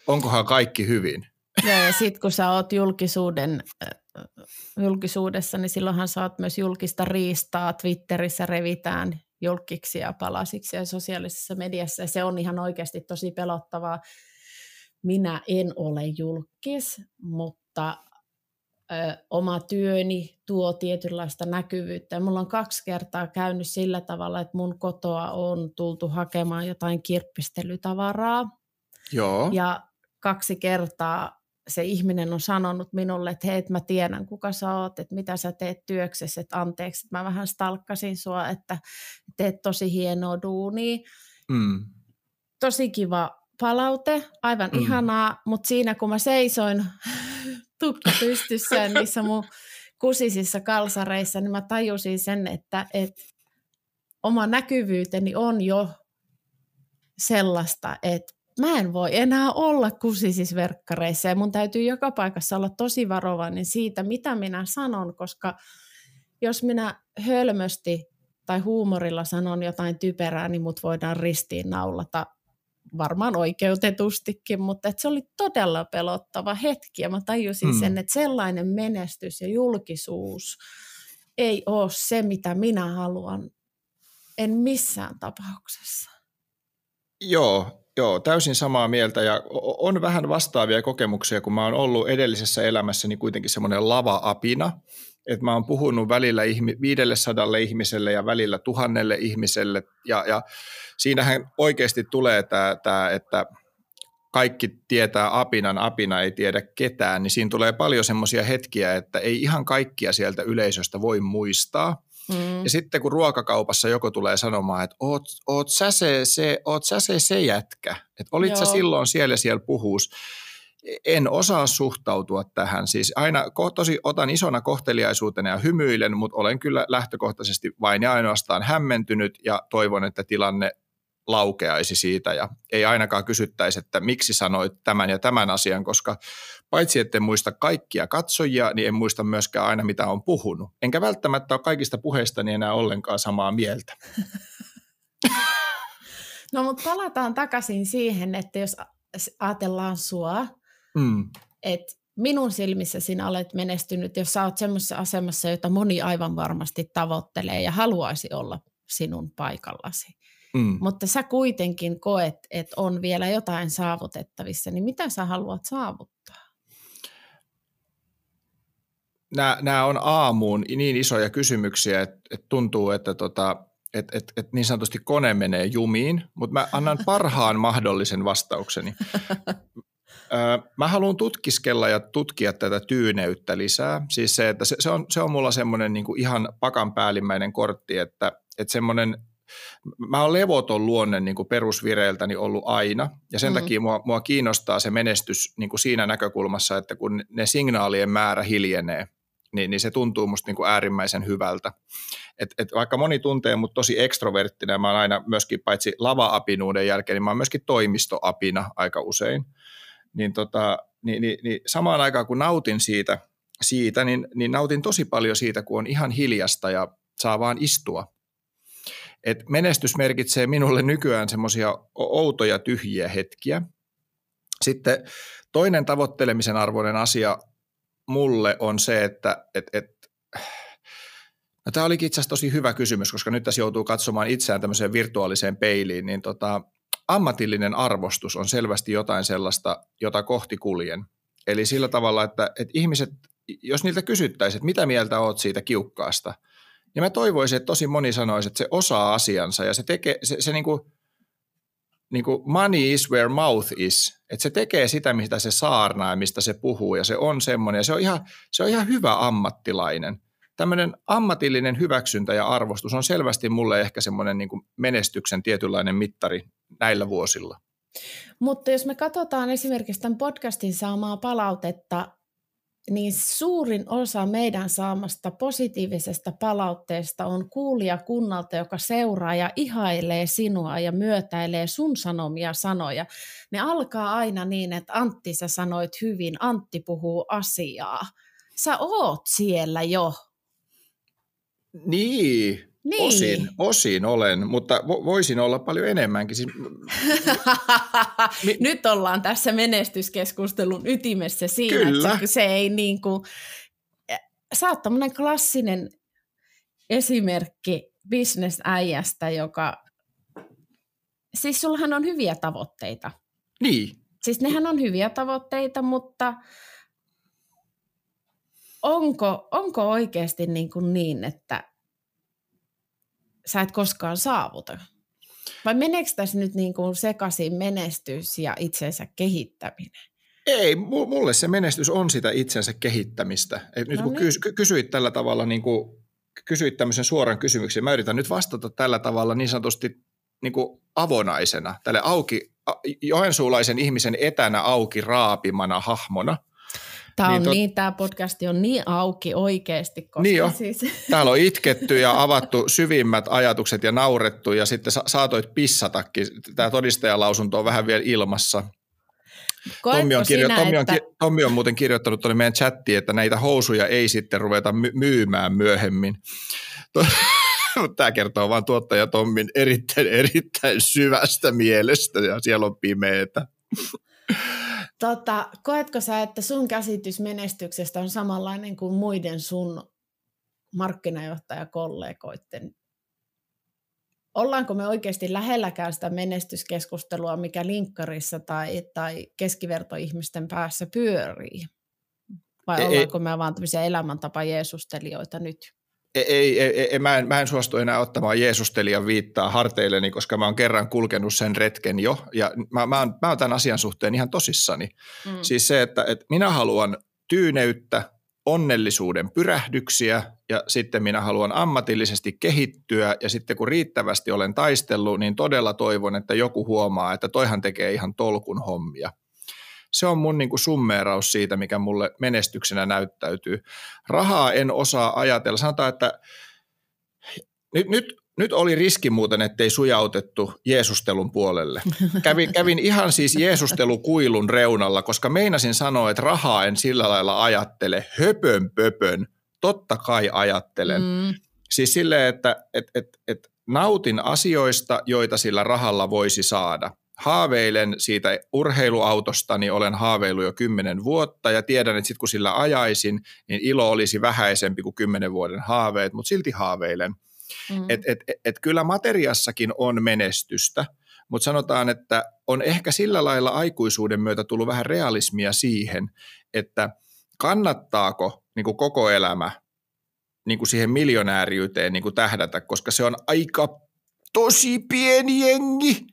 A: Onkohan kaikki hyvin?
B: Ja, ja sitten kun sä oot julkisuuden, äh, julkisuudessa, niin silloinhan oot myös julkista riistaa. Twitterissä revitään julkiksi ja palasiksi ja sosiaalisessa mediassa. Ja se on ihan oikeasti tosi pelottavaa. Minä en ole julkis, mutta ö, oma työni tuo tietynlaista näkyvyyttä. Ja mulla on kaksi kertaa käynyt sillä tavalla, että mun kotoa on tultu hakemaan jotain kirppistelytavaraa.
A: Joo.
B: Ja kaksi kertaa se ihminen on sanonut minulle, että hei, mä tiedän kuka sä oot, että mitä sä teet työksessä, että anteeksi, että mä vähän stalkkasin sua, että teet tosi hienoa duunia. Mm. Tosi kiva palaute, aivan mm. ihanaa, mutta siinä kun mä seisoin <laughs> tukka pystyssä niissä mun kusisissa kalsareissa, niin mä tajusin sen, että, että oma näkyvyyteni on jo sellaista, että mä en voi enää olla kusisisverkkareissa ja mun täytyy joka paikassa olla tosi varovainen siitä, mitä minä sanon, koska jos minä hölmösti tai huumorilla sanon jotain typerää, niin mut voidaan ristiin naulata varmaan oikeutetustikin, mutta että se oli todella pelottava hetki ja mä tajusin mm. sen, että sellainen menestys ja julkisuus ei ole se, mitä minä haluan. En missään tapauksessa.
A: Joo, Joo, täysin samaa mieltä ja on vähän vastaavia kokemuksia, kun mä oon ollut edellisessä elämässäni kuitenkin semmoinen lava-apina, että mä oon puhunut välillä 500 ihmiselle ja välillä tuhannelle ihmiselle ja, ja siinähän oikeasti tulee tämä, että kaikki tietää apinan, apina ei tiedä ketään, niin siinä tulee paljon semmoisia hetkiä, että ei ihan kaikkia sieltä yleisöstä voi muistaa. Mm. Ja sitten kun ruokakaupassa joku tulee sanomaan, että oot, oot, sä, se, se, oot sä se, se jätkä, että olit Joo. sä silloin siellä siellä puhuus, en osaa suhtautua tähän. Siis aina tosi otan isona kohteliaisuutena ja hymyilen, mutta olen kyllä lähtökohtaisesti vain ja ainoastaan hämmentynyt ja toivon, että tilanne laukeaisi siitä ja ei ainakaan kysyttäisi, että miksi sanoit tämän ja tämän asian, koska paitsi etten muista kaikkia katsojia, niin en muista myöskään aina mitä on puhunut. Enkä välttämättä ole kaikista puheistani enää ollenkaan samaa mieltä. <laughs>
B: No mutta palataan takaisin siihen, että jos ajatellaan sua, mm. että minun silmissä sinä olet menestynyt, jos sä oot semmoisessa asemassa, jota moni aivan varmasti tavoittelee ja haluaisi olla sinun paikallasi. Mm. Mutta sä kuitenkin koet, että on vielä jotain saavutettavissa, niin mitä sä haluat saavuttaa?
A: Nämä, nämä on aamuun niin isoja kysymyksiä, että, että tuntuu, että tota, että et, et niin sanotusti kone menee jumiin, mutta mä annan <laughs> parhaan mahdollisen vastaukseni. Mä haluan tutkiskella ja tutkia tätä tyyneyttä lisää. Siis se, että se, se, on, se on mulla semmoinen niin ihan pakan päällimmäinen kortti, että, että semmoinen mä oon levoton luonne niin kuin perusvireiltäni ollut aina, ja sen mm. takia mua, mua kiinnostaa se menestys niin kuin siinä näkökulmassa, että kun ne signaalien määrä hiljenee, niin, niin se tuntuu musta niin kuin äärimmäisen hyvältä. Et, et vaikka moni tuntee mut tosi ekstroverttina, mä oon aina myöskin paitsi lava-apinuuden jälkeen, niin mä oon myöskin toimistoapina aika usein, niin, tota, niin, niin, niin samaan aikaan kun nautin siitä, siitä niin, niin nautin tosi paljon siitä, kun on ihan hiljasta ja saa vaan istua et menestys merkitsee minulle nykyään semmoisia outoja tyhjiä hetkiä. Sitten toinen tavoittelemisen arvoinen asia mulle on se, että et, et, no tämä olikin itse asiassa tosi hyvä kysymys, koska nyt tässä joutuu katsomaan itseään tämmöiseen virtuaaliseen peiliin, niin tota, ammatillinen arvostus on selvästi jotain sellaista, jota kohti kuljen. Eli sillä tavalla, että, että ihmiset, jos niiltä kysyttäisiin, että mitä mieltä oot siitä kiukkaasta – ja mä toivoisin, että tosi moni sanoisi, että se osaa asiansa ja se tekee, se, se niin kuin, niin kuin money is where mouth is. Että se tekee sitä, mitä se saarnaa ja mistä se puhuu ja se on semmoinen ja se on ihan, se on ihan hyvä ammattilainen. Tämmöinen ammatillinen hyväksyntä ja arvostus on selvästi mulle ehkä semmoinen niin menestyksen tietynlainen mittari näillä vuosilla.
B: Mutta jos me katsotaan esimerkiksi tämän podcastin saamaa palautetta, niin suurin osa meidän saamasta positiivisesta palautteesta on kuulija kunnalta, joka seuraa ja ihailee sinua ja myötäilee sun sanomia sanoja. Ne alkaa aina niin, että Antti sä sanoit hyvin, Antti puhuu asiaa. Sä oot siellä jo.
A: Niin, niin. Osin, osin olen, mutta vo, voisin olla paljon enemmänkin. Siis, <laughs>
B: mi- Nyt ollaan tässä menestyskeskustelun ytimessä siinä, Kyllä. että se ei niin kuin, sä oot klassinen esimerkki bisnesäijästä, joka, siis sullahan on hyviä tavoitteita.
A: Niin.
B: Siis nehän on hyviä tavoitteita, mutta onko, onko oikeasti niin, kuin niin että sä et koskaan saavuta? Vai meneekö tässä nyt niin kuin sekaisin menestys ja itsensä kehittäminen?
A: Ei, mulle se menestys on sitä itsensä kehittämistä. Et nyt no kun niin. kysyit tällä tavalla, niin kuin, kysyit tämmöisen suoran kysymyksen, mä yritän nyt vastata tällä tavalla niin sanotusti niin kuin avonaisena, tälle auki, joensuulaisen ihmisen etänä auki raapimana hahmona –
B: Tämä niin on tot... niin, tämä podcasti on niin auki oikeasti. Koska
A: niin jo.
B: Siis... <laughs>
A: Täällä on itketty ja avattu syvimmät ajatukset ja naurettu ja sitten sa- saatoit pissatakin. Tämä todistajalausunto on vähän vielä ilmassa. Tommi on, kirjo- sinä, Tommi, on, että... Tommi on muuten kirjoittanut tuonne meidän chattiin, että näitä housuja ei sitten ruveta my- myymään myöhemmin. <laughs> Tämä kertoo vain tuottaja Tommin erittäin, erittäin syvästä mielestä ja siellä on pimeätä.
B: Tota, koetko sä, että sun käsitys menestyksestä on samanlainen kuin muiden sun markkinajohtajakollegoiden? ollaanko me oikeasti lähelläkään sitä menestyskeskustelua, mikä linkkarissa tai, tai keskivertoihmisten päässä pyörii? Vai ei, ollaanko me vaan tämmöisiä elämäntapa Jeesustelijoita nyt?
A: Ei, ei, ei, ei mä, en, mä en suostu enää ottamaan Jeesustelijan viittaa harteilleni, koska mä oon kerran kulkenut sen retken jo, ja mä, mä, oon, mä oon tämän asian suhteen ihan tosissani. Mm. Siis se, että, että minä haluan tyyneyttä, onnellisuuden pyrähdyksiä ja sitten minä haluan ammatillisesti kehittyä ja sitten kun riittävästi olen taistellut, niin todella toivon, että joku huomaa, että toihan tekee ihan tolkun hommia. Se on mun niin kuin summeeraus siitä, mikä mulle menestyksenä näyttäytyy. Rahaa en osaa ajatella. Sanotaan, että nyt, nyt nyt oli riski muuten, ettei sujautettu Jeesustelun puolelle. Kävin, kävin ihan siis Jeesustelukuilun reunalla, koska meinasin sanoa, että rahaa en sillä lailla ajattele. Höpön pöpön, totta kai ajattelen. Mm. Siis silleen, että et, et, et nautin asioista, joita sillä rahalla voisi saada. Haaveilen siitä urheiluautosta, niin olen haaveillut jo kymmenen vuotta ja tiedän, että sitten kun sillä ajaisin, niin ilo olisi vähäisempi kuin kymmenen vuoden haaveet, mutta silti haaveilen – Mm. Et, et, et kyllä materiassakin on menestystä, mutta sanotaan, että on ehkä sillä lailla aikuisuuden myötä tullut vähän realismia siihen, että kannattaako niin kuin koko elämä niin kuin siihen miljonääriyteen niin kuin tähdätä, koska se on aika tosi pieni jengi,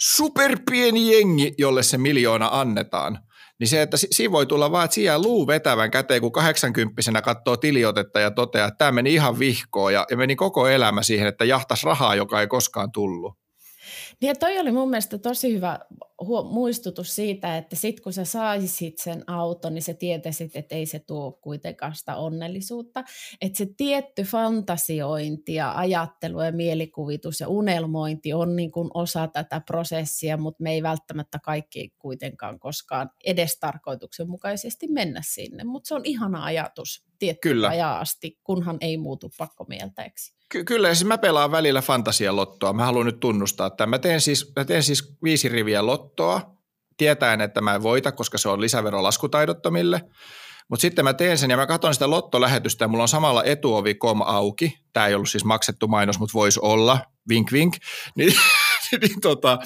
A: superpieni jengi, jolle se miljoona annetaan niin se, että siinä voi tulla vaan, että siellä luu vetävän käteen, kun 80 katsoo tiliotetta ja toteaa, että tämä meni ihan vihkoon ja, ja meni koko elämä siihen, että jahtas rahaa, joka ei koskaan tullut.
B: Niin ja toi oli mun mielestä tosi hyvä muistutus siitä, että sit kun sä saisit sen auton, niin sä tietäisit, että ei se tuo kuitenkaan sitä onnellisuutta. Että se tietty fantasiointi ja ajattelu ja mielikuvitus ja unelmointi on niin kuin osa tätä prosessia, mutta me ei välttämättä kaikki kuitenkaan koskaan edes tarkoituksenmukaisesti mennä sinne. Mutta se on ihana ajatus tiettyä ajaa asti, kunhan ei muutu pakkomielteeksi.
A: Ky- kyllä, siis mä pelaan välillä fantasialottoa. Mä haluan nyt tunnustaa että Mä teen siis, mä teen siis viisi riviä lottoa, tietäen, että mä en voita, koska se on lisävero laskutaidottomille. Mutta sitten mä teen sen ja mä katson sitä lottolähetystä ja mulla on samalla etuovi.com auki. Tämä ei ollut siis maksettu mainos, mutta voisi olla, vink vink. <laughs> Niin, niin, tota,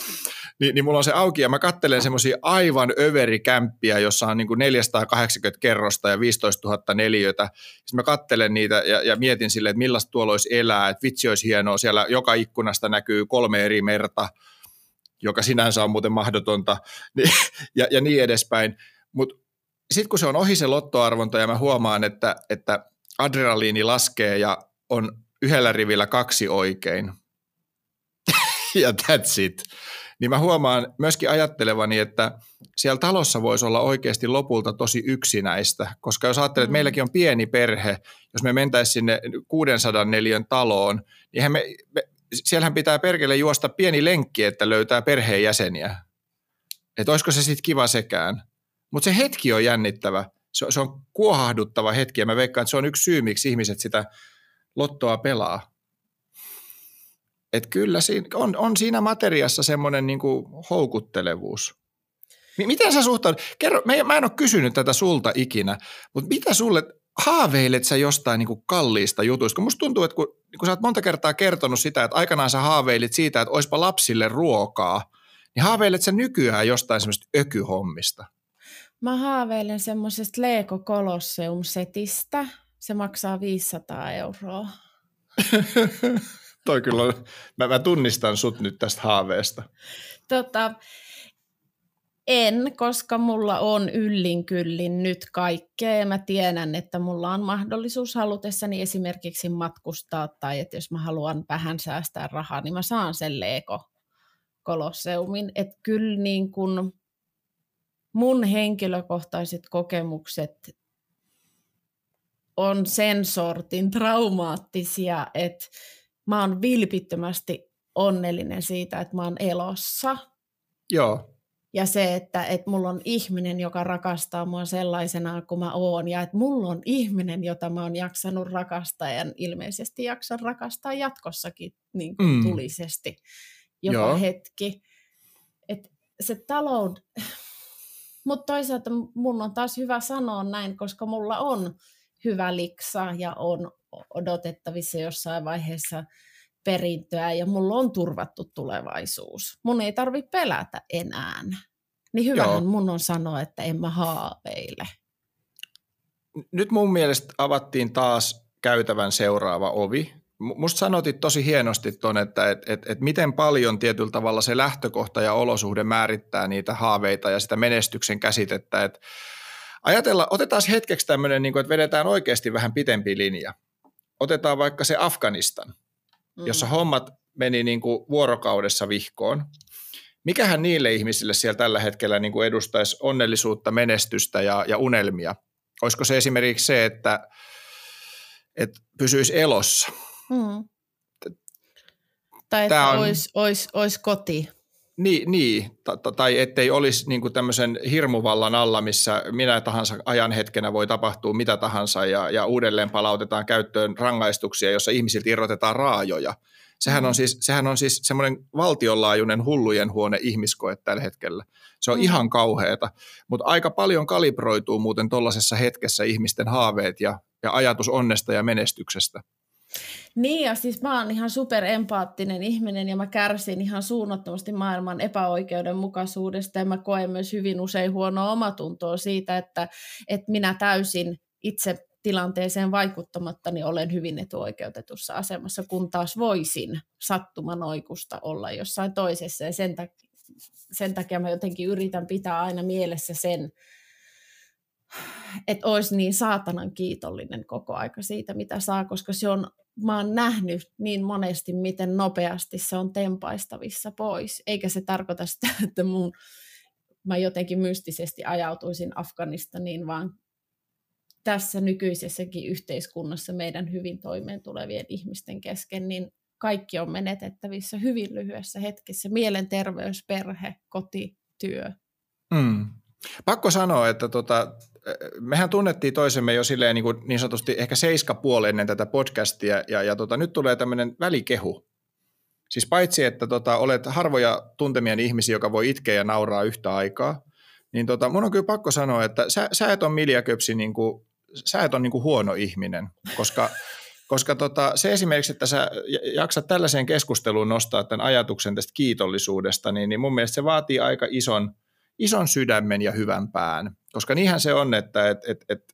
A: niin, niin mulla on se auki ja mä kattelen semmoisia aivan överikämppiä, jossa on niin kuin 480 kerrosta ja 15 000 neliötä. Sitten mä kattelen niitä ja, ja mietin silleen, että millaista tuolla olisi elää, että vitsi olisi hienoa. Siellä joka ikkunasta näkyy kolme eri merta, joka sinänsä on muuten mahdotonta <laughs> niin, ja, ja niin edespäin. Mutta sitten kun se on ohi se lottoarvonta ja mä huomaan, että, että adrenaliini laskee ja on yhdellä rivillä kaksi oikein, <laughs> ja that's it niin mä huomaan myöskin ajattelevani, että siellä talossa voisi olla oikeasti lopulta tosi yksinäistä, koska jos ajattelee, että mm. meilläkin on pieni perhe, jos me mentäisiin sinne 600 neliön taloon, niin me, me, siellähän pitää perkele juosta pieni lenkki, että löytää perheenjäseniä. Että olisiko se sitten kiva sekään. Mutta se hetki on jännittävä. Se, se on kuohahduttava hetki ja mä veikkaan, että se on yksi syy, miksi ihmiset sitä lottoa pelaa. Et kyllä siinä, on, on siinä materiassa semmoinen niin houkuttelevuus. Miten sä suhtaudut? Kerro, mä en ole kysynyt tätä sulta ikinä, mutta mitä sulle, haaveilet sä jostain niin kuin kalliista jutuista? Kun musta tuntuu, että kun, kun sä oot monta kertaa kertonut sitä, että aikanaan sä haaveilit siitä, että oispa lapsille ruokaa, niin haaveilet sä nykyään jostain semmoista ökyhommista?
B: Mä haaveilen semmoisesta Lego Colosseum-setistä. Se maksaa 500 euroa. <laughs>
A: toi kyllä mä, mä tunnistan sut nyt tästä haaveesta.
B: Tota, en, koska mulla on yllin kyllin nyt kaikkea ja mä tiedän, että mulla on mahdollisuus halutessani esimerkiksi matkustaa tai että jos mä haluan vähän säästää rahaa, niin mä saan sen Lego Kolosseumin. Että kyllä niin kun mun henkilökohtaiset kokemukset on sen sortin traumaattisia, että mä oon vilpittömästi onnellinen siitä, että mä oon elossa.
A: Joo.
B: Ja se, että, että mulla on ihminen, joka rakastaa mua sellaisena kuin mä oon, ja että mulla on ihminen, jota mä oon jaksanut rakastaa, ja ilmeisesti jaksan rakastaa jatkossakin niin kuin mm. tulisesti joka Joo. hetki. Et se talous, mutta toisaalta mun on taas hyvä sanoa näin, koska mulla on hyvä liksa ja on odotettavissa jossain vaiheessa perintöä ja mulla on turvattu tulevaisuus. Mun ei tarvi pelätä enää. Niin hyvähän Joo. mun on sanoa, että en mä haaveile.
A: Nyt mun mielestä avattiin taas käytävän seuraava ovi. Musta sanotit tosi hienosti tuon, että et, et, et miten paljon tietyllä tavalla se lähtökohta ja olosuhde määrittää niitä haaveita ja sitä menestyksen käsitettä. Et ajatella, otetaan hetkeksi tämmöinen, niin että vedetään oikeasti vähän pitempi linja. Otetaan vaikka se Afganistan. Jossa hommat meni niin kuin vuorokaudessa vihkoon. Mikähän niille ihmisille siellä tällä hetkellä niin kuin edustaisi onnellisuutta, menestystä ja, ja unelmia? Olisiko se esimerkiksi se, että, että pysyisi elossa? Mm.
B: Tai että on... olisi, olisi, olisi koti.
A: Niin, niin. tai ettei olisi niin kuin tämmöisen hirmuvallan alla, missä minä tahansa ajan hetkenä voi tapahtua mitä tahansa ja, ja uudelleen palautetaan käyttöön rangaistuksia, jossa ihmisiltä irrotetaan raajoja. Sehän on mm. siis, sehän on siis semmoinen valtionlaajuinen hullujen huone ihmiskoe tällä hetkellä. Se on mm. ihan kauheata, mutta aika paljon kalibroituu muuten tuollaisessa hetkessä ihmisten haaveet ja, ja ajatus onnesta ja menestyksestä.
B: Niin ja siis mä oon ihan superempaattinen ihminen ja mä kärsin ihan suunnattomasti maailman epäoikeudenmukaisuudesta ja mä koen myös hyvin usein huonoa omatuntoa siitä, että, että minä täysin itse tilanteeseen vaikuttamatta niin olen hyvin etuoikeutetussa asemassa, kun taas voisin sattumanoikusta olla jossain toisessa ja sen, takia, sen takia mä jotenkin yritän pitää aina mielessä sen, että olisi niin saatanan kiitollinen koko aika siitä, mitä saa, koska se on, mä oon nähnyt niin monesti, miten nopeasti se on tempaistavissa pois. Eikä se tarkoita sitä, <laughs> että mun, mä jotenkin mystisesti ajautuisin Afganistaniin, vaan tässä nykyisessäkin yhteiskunnassa meidän hyvin toimeen tulevien ihmisten kesken, niin kaikki on menetettävissä hyvin lyhyessä hetkessä. Mielenterveys, perhe, koti, työ.
A: Mm. Pakko sanoa, että tota, mehän tunnettiin toisemme jo silleen niin, kuin niin sanotusti ehkä seiska ennen tätä podcastia, ja, ja tota, nyt tulee tämmöinen välikehu. Siis paitsi, että tota, olet harvoja tuntemien ihmisiä, joka voi itkeä ja nauraa yhtä aikaa, niin tota, mun on kyllä pakko sanoa, että sä, sä et ole Milja Köpsi, niin kuin, sä et ole niin kuin huono ihminen, koska, koska tota, se esimerkiksi, että sä jaksat tällaiseen keskusteluun nostaa tämän ajatuksen tästä kiitollisuudesta, niin, niin mun mielestä se vaatii aika ison – ison sydämen ja hyvän pään. Koska niinhän se on, että et, et, et,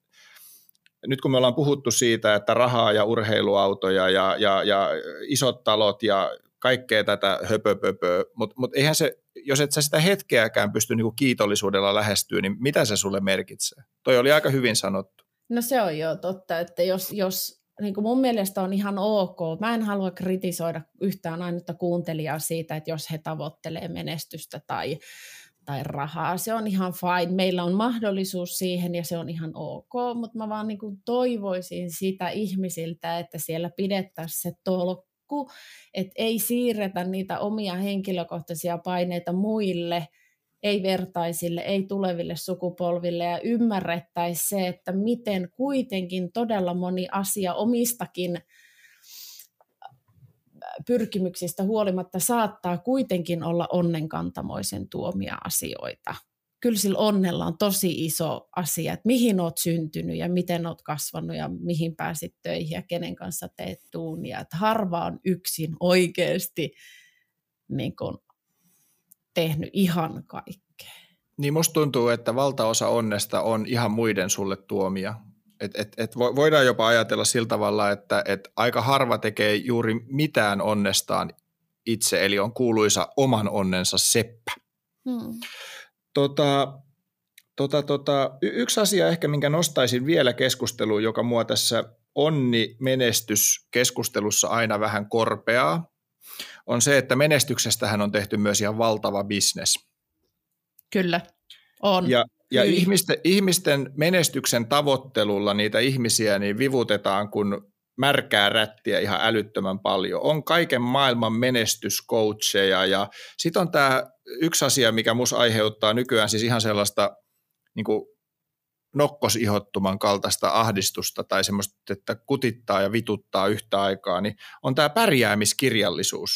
A: nyt kun me ollaan puhuttu siitä, että rahaa ja urheiluautoja ja, ja, ja isot talot ja kaikkea tätä höpöpöpöä, mutta mut eihän se, jos et sä sitä hetkeäkään pysty niinku kiitollisuudella lähestyä, niin mitä se sulle merkitsee? Toi oli aika hyvin sanottu.
B: No se on jo totta, että jos, jos niin kuin mun mielestä on ihan ok. Mä en halua kritisoida yhtään ainutta kuuntelijaa siitä, että jos he tavoittelee menestystä tai, tai rahaa. Se on ihan fine. Meillä on mahdollisuus siihen ja se on ihan ok, mutta mä vaan niin kuin toivoisin sitä ihmisiltä, että siellä pidettäisiin se tolkku, että ei siirretä niitä omia henkilökohtaisia paineita muille, ei vertaisille, ei tuleville sukupolville ja ymmärrettäisiin se, että miten kuitenkin todella moni asia omistakin pyrkimyksistä huolimatta saattaa kuitenkin olla onnenkantamoisen tuomia asioita. Kyllä sillä onnella on tosi iso asia, että mihin olet syntynyt ja miten olet kasvanut ja mihin pääsit töihin ja kenen kanssa teet tuunia. Että harva on yksin oikeasti niin kuin, tehnyt ihan kaikkea.
A: Niin musta tuntuu, että valtaosa onnesta on ihan muiden sulle tuomia. Et, et, et voidaan jopa ajatella sillä tavalla, että et aika harva tekee juuri mitään onnestaan itse, eli on kuuluisa oman onnensa seppä. Hmm. Tota, tota, tota, yksi asia ehkä, minkä nostaisin vielä keskusteluun, joka mua tässä onni-menestys-keskustelussa aina vähän korpeaa, on se, että menestyksestähän on tehty myös ihan valtava bisnes.
B: Kyllä, on.
A: Ja, ja ihmisten, ihmisten menestyksen tavoittelulla niitä ihmisiä niin vivutetaan kun märkää rättiä ihan älyttömän paljon. On kaiken maailman menestyscoacheja ja sitten on tämä yksi asia, mikä mus aiheuttaa nykyään siis ihan sellaista niin kuin nokkosihottuman kaltaista ahdistusta tai semmoista, että kutittaa ja vituttaa yhtä aikaa, niin on tämä pärjäämiskirjallisuus.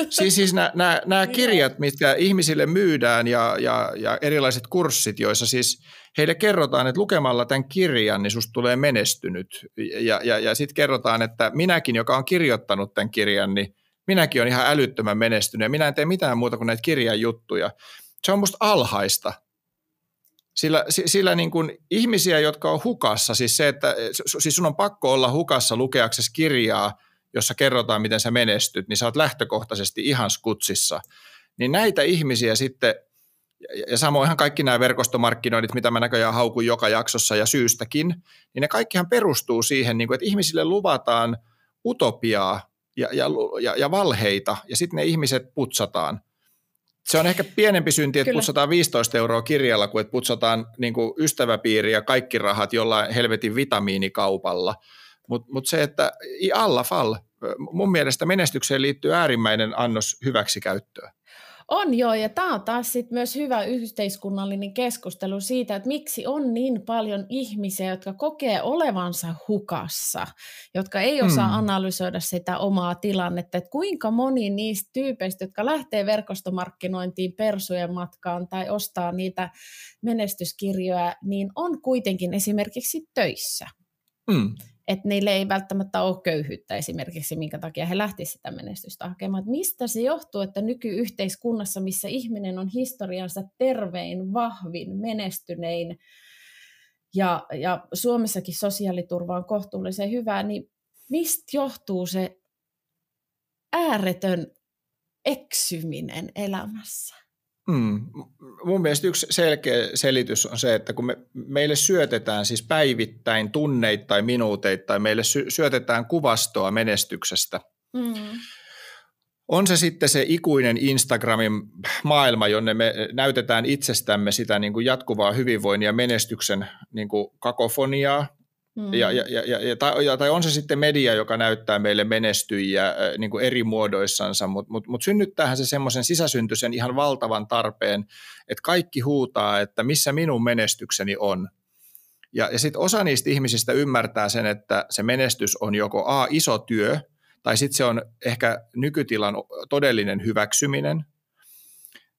A: <laughs> Siis, siis nämä, nämä kirjat, mitkä ihmisille myydään ja, ja, ja erilaiset kurssit, joissa siis heille kerrotaan, että lukemalla tämän kirjan, niin susta tulee menestynyt. Ja, ja, ja sitten kerrotaan, että minäkin, joka on kirjoittanut tämän kirjan, niin minäkin on ihan älyttömän menestynyt ja minä en tee mitään muuta kuin näitä kirjan juttuja. Se on musta alhaista. Sillä, sillä niin kuin ihmisiä, jotka on hukassa, siis se, että siis sun on pakko olla hukassa lukeaksesi kirjaa, jossa kerrotaan, miten sä menestyt, niin sä oot lähtökohtaisesti ihan skutsissa. Niin näitä ihmisiä sitten, ja samoinhan kaikki nämä verkostomarkkinoinnit, mitä mä näköjään haukun joka jaksossa ja syystäkin, niin ne kaikkihan perustuu siihen, niin kuin, että ihmisille luvataan utopiaa ja, ja, ja, ja valheita, ja sitten ne ihmiset putsataan. Se on ehkä pienempi synti, että Kyllä. putsataan 15 euroa kirjalla, kuin että putsataan niin kuin ystäväpiiri ja kaikki rahat jollain helvetin vitamiinikaupalla – mutta mut se, että i alla fall, mun mielestä menestykseen liittyy äärimmäinen annos hyväksikäyttöä.
B: On joo, ja tämä on taas sit myös hyvä yhteiskunnallinen keskustelu siitä, että miksi on niin paljon ihmisiä, jotka kokee olevansa hukassa, jotka ei osaa hmm. analysoida sitä omaa tilannetta, että kuinka moni niistä tyypeistä, jotka lähtee verkostomarkkinointiin persujen matkaan tai ostaa niitä menestyskirjoja, niin on kuitenkin esimerkiksi töissä. Hmm että niille ei välttämättä ole köyhyyttä esimerkiksi, minkä takia he lähtisivät sitä menestystä hakemaan. Että mistä se johtuu, että nykyyhteiskunnassa, missä ihminen on historiansa tervein, vahvin, menestynein ja, ja Suomessakin sosiaaliturva on kohtuullisen hyvää, niin mistä johtuu se ääretön eksyminen elämässä?
A: Mm. Mun mielestä yksi selkeä selitys on se, että kun me, meille syötetään siis päivittäin tunneittain, minuuteittain, meille sy- syötetään kuvastoa menestyksestä. Mm. On se sitten se ikuinen Instagramin maailma, jonne me näytetään itsestämme sitä niin kuin jatkuvaa hyvinvoinnin ja menestyksen niin kuin kakofoniaa, Mm. Ja, ja, ja, ja, tai, ja, tai on se sitten media, joka näyttää meille menestyjiä niin kuin eri muodoissansa, mutta mut, mut synnyttäähän se semmoisen sisäsyntyisen ihan valtavan tarpeen, että kaikki huutaa, että missä minun menestykseni on. Ja, ja sitten osa niistä ihmisistä ymmärtää sen, että se menestys on joko A, iso työ, tai sitten se on ehkä nykytilan todellinen hyväksyminen,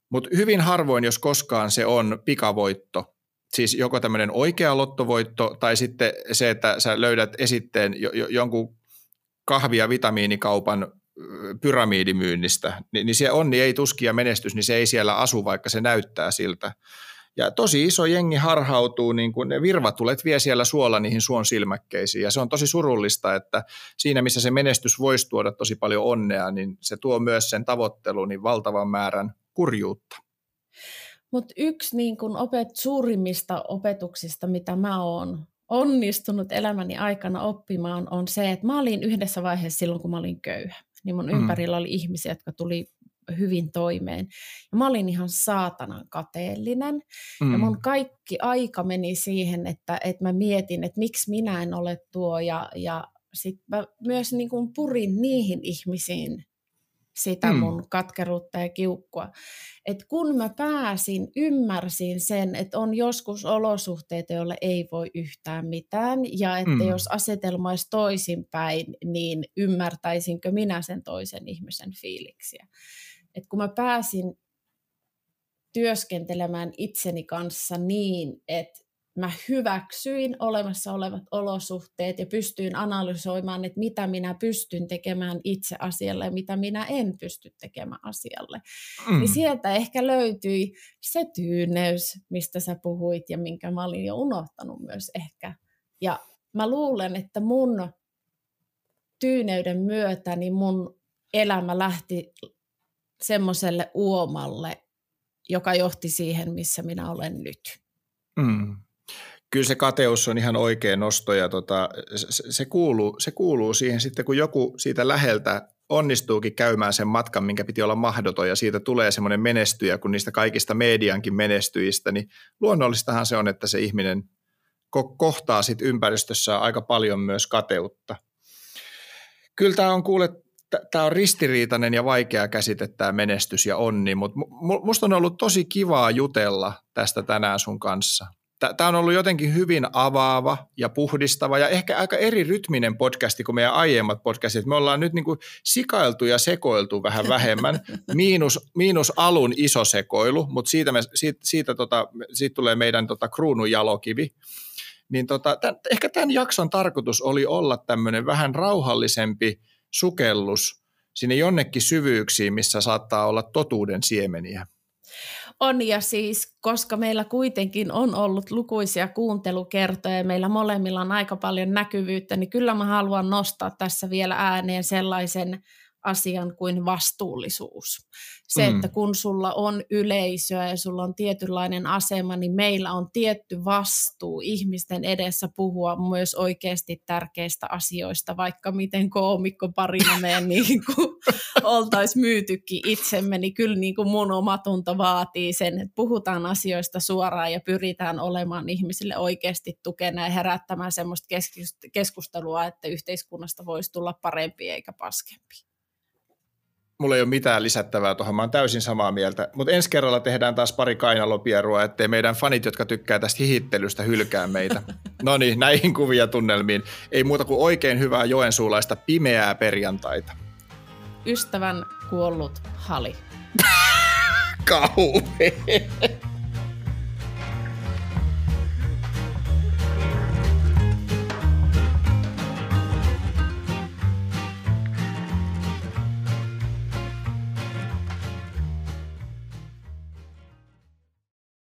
A: mutta hyvin harvoin, jos koskaan se on pikavoitto siis joko tämmöinen oikea lottovoitto tai sitten se, että sä löydät esitteen jo, jo, jonkun kahvi- ja vitamiinikaupan pyramiidimyynnistä, niin, niin se onni ei ja menestys, niin se ei siellä asu, vaikka se näyttää siltä. Ja tosi iso jengi harhautuu, niin kuin ne virvatulet vie siellä suola niihin suon silmäkkeisiin. Ja se on tosi surullista, että siinä missä se menestys voisi tuoda tosi paljon onnea, niin se tuo myös sen tavoittelun niin valtavan määrän kurjuutta.
B: Mutta yksi niin kun opet, suurimmista opetuksista, mitä mä oon onnistunut elämäni aikana oppimaan, on se, että mä olin yhdessä vaiheessa silloin, kun mä olin köyhä. Niin mun mm. ympärillä oli ihmisiä, jotka tuli hyvin toimeen. Ja mä olin ihan saatanan kateellinen. Mm. Ja mun kaikki aika meni siihen, että, että mä mietin, että miksi minä en ole tuo. Ja, ja sitten mä myös niin kuin purin niihin ihmisiin, sitä mm. mun katkeruutta ja kiukkua. Et kun mä pääsin, ymmärsin sen, että on joskus olosuhteita, joille ei voi yhtään mitään, ja että mm. jos asetelma olisi toisinpäin, niin ymmärtäisinkö minä sen toisen ihmisen fiiliksiä. Et kun mä pääsin työskentelemään itseni kanssa niin, että mä hyväksyin olemassa olevat olosuhteet ja pystyin analysoimaan, että mitä minä pystyn tekemään itse asialle ja mitä minä en pysty tekemään asialle. Mm. Niin sieltä ehkä löytyi se tyyneys, mistä sä puhuit ja minkä mä olin jo unohtanut myös ehkä. Ja mä luulen, että mun tyyneyden myötä niin mun elämä lähti semmoiselle uomalle, joka johti siihen, missä minä olen nyt.
A: Mm kyllä se kateus on ihan oikea nosto ja tota, se, se, kuuluu, se kuuluu siihen sitten, kun joku siitä läheltä onnistuukin käymään sen matkan, minkä piti olla mahdoton ja siitä tulee semmoinen menestyjä, kun niistä kaikista mediankin menestyjistä, niin luonnollistahan se on, että se ihminen ko- kohtaa sitten ympäristössä aika paljon myös kateutta. Kyllä tämä on kuule, tämä on ristiriitainen ja vaikea käsite tämä menestys ja onni, mutta musta on ollut tosi kivaa jutella tästä tänään sun kanssa – Tämä on ollut jotenkin hyvin avaava ja puhdistava ja ehkä aika eri rytminen podcasti kuin meidän aiemmat podcastit. Me ollaan nyt niin kuin sikailtu ja sekoiltu vähän vähemmän, <laughs> miinus, miinus alun iso sekoilu, mutta siitä, me, siitä, siitä, tota, siitä tulee meidän tota, kruunun jalokivi. Niin tota, tämän, ehkä tämän jakson tarkoitus oli olla tämmöinen vähän rauhallisempi sukellus sinne jonnekin syvyyksiin, missä saattaa olla totuuden siemeniä.
B: On ja siis, koska meillä kuitenkin on ollut lukuisia kuuntelukertoja ja meillä molemmilla on aika paljon näkyvyyttä, niin kyllä mä haluan nostaa tässä vielä ääneen sellaisen asian kuin vastuullisuus. Se, mm. että kun sulla on yleisöä ja sulla on tietynlainen asema, niin meillä on tietty vastuu ihmisten edessä puhua myös oikeasti tärkeistä asioista, vaikka miten koomikko parina me <laughs> niin oltaisiin myytykin itsemme, niin kyllä niin kuin mun omatunto vaatii sen, että puhutaan asioista suoraan ja pyritään olemaan ihmisille oikeasti tukena ja herättämään semmoista keskustelua, että yhteiskunnasta voisi tulla parempi eikä paskempi
A: mulla ei ole mitään lisättävää tuohon, mä oon täysin samaa mieltä. Mutta ensi kerralla tehdään taas pari kainalopierua, ettei meidän fanit, jotka tykkää tästä hihittelystä, hylkää meitä. <laughs> no niin, näihin kuvia tunnelmiin. Ei muuta kuin oikein hyvää joensuulaista pimeää perjantaita.
B: Ystävän kuollut hali. <laughs>
A: Kauhe.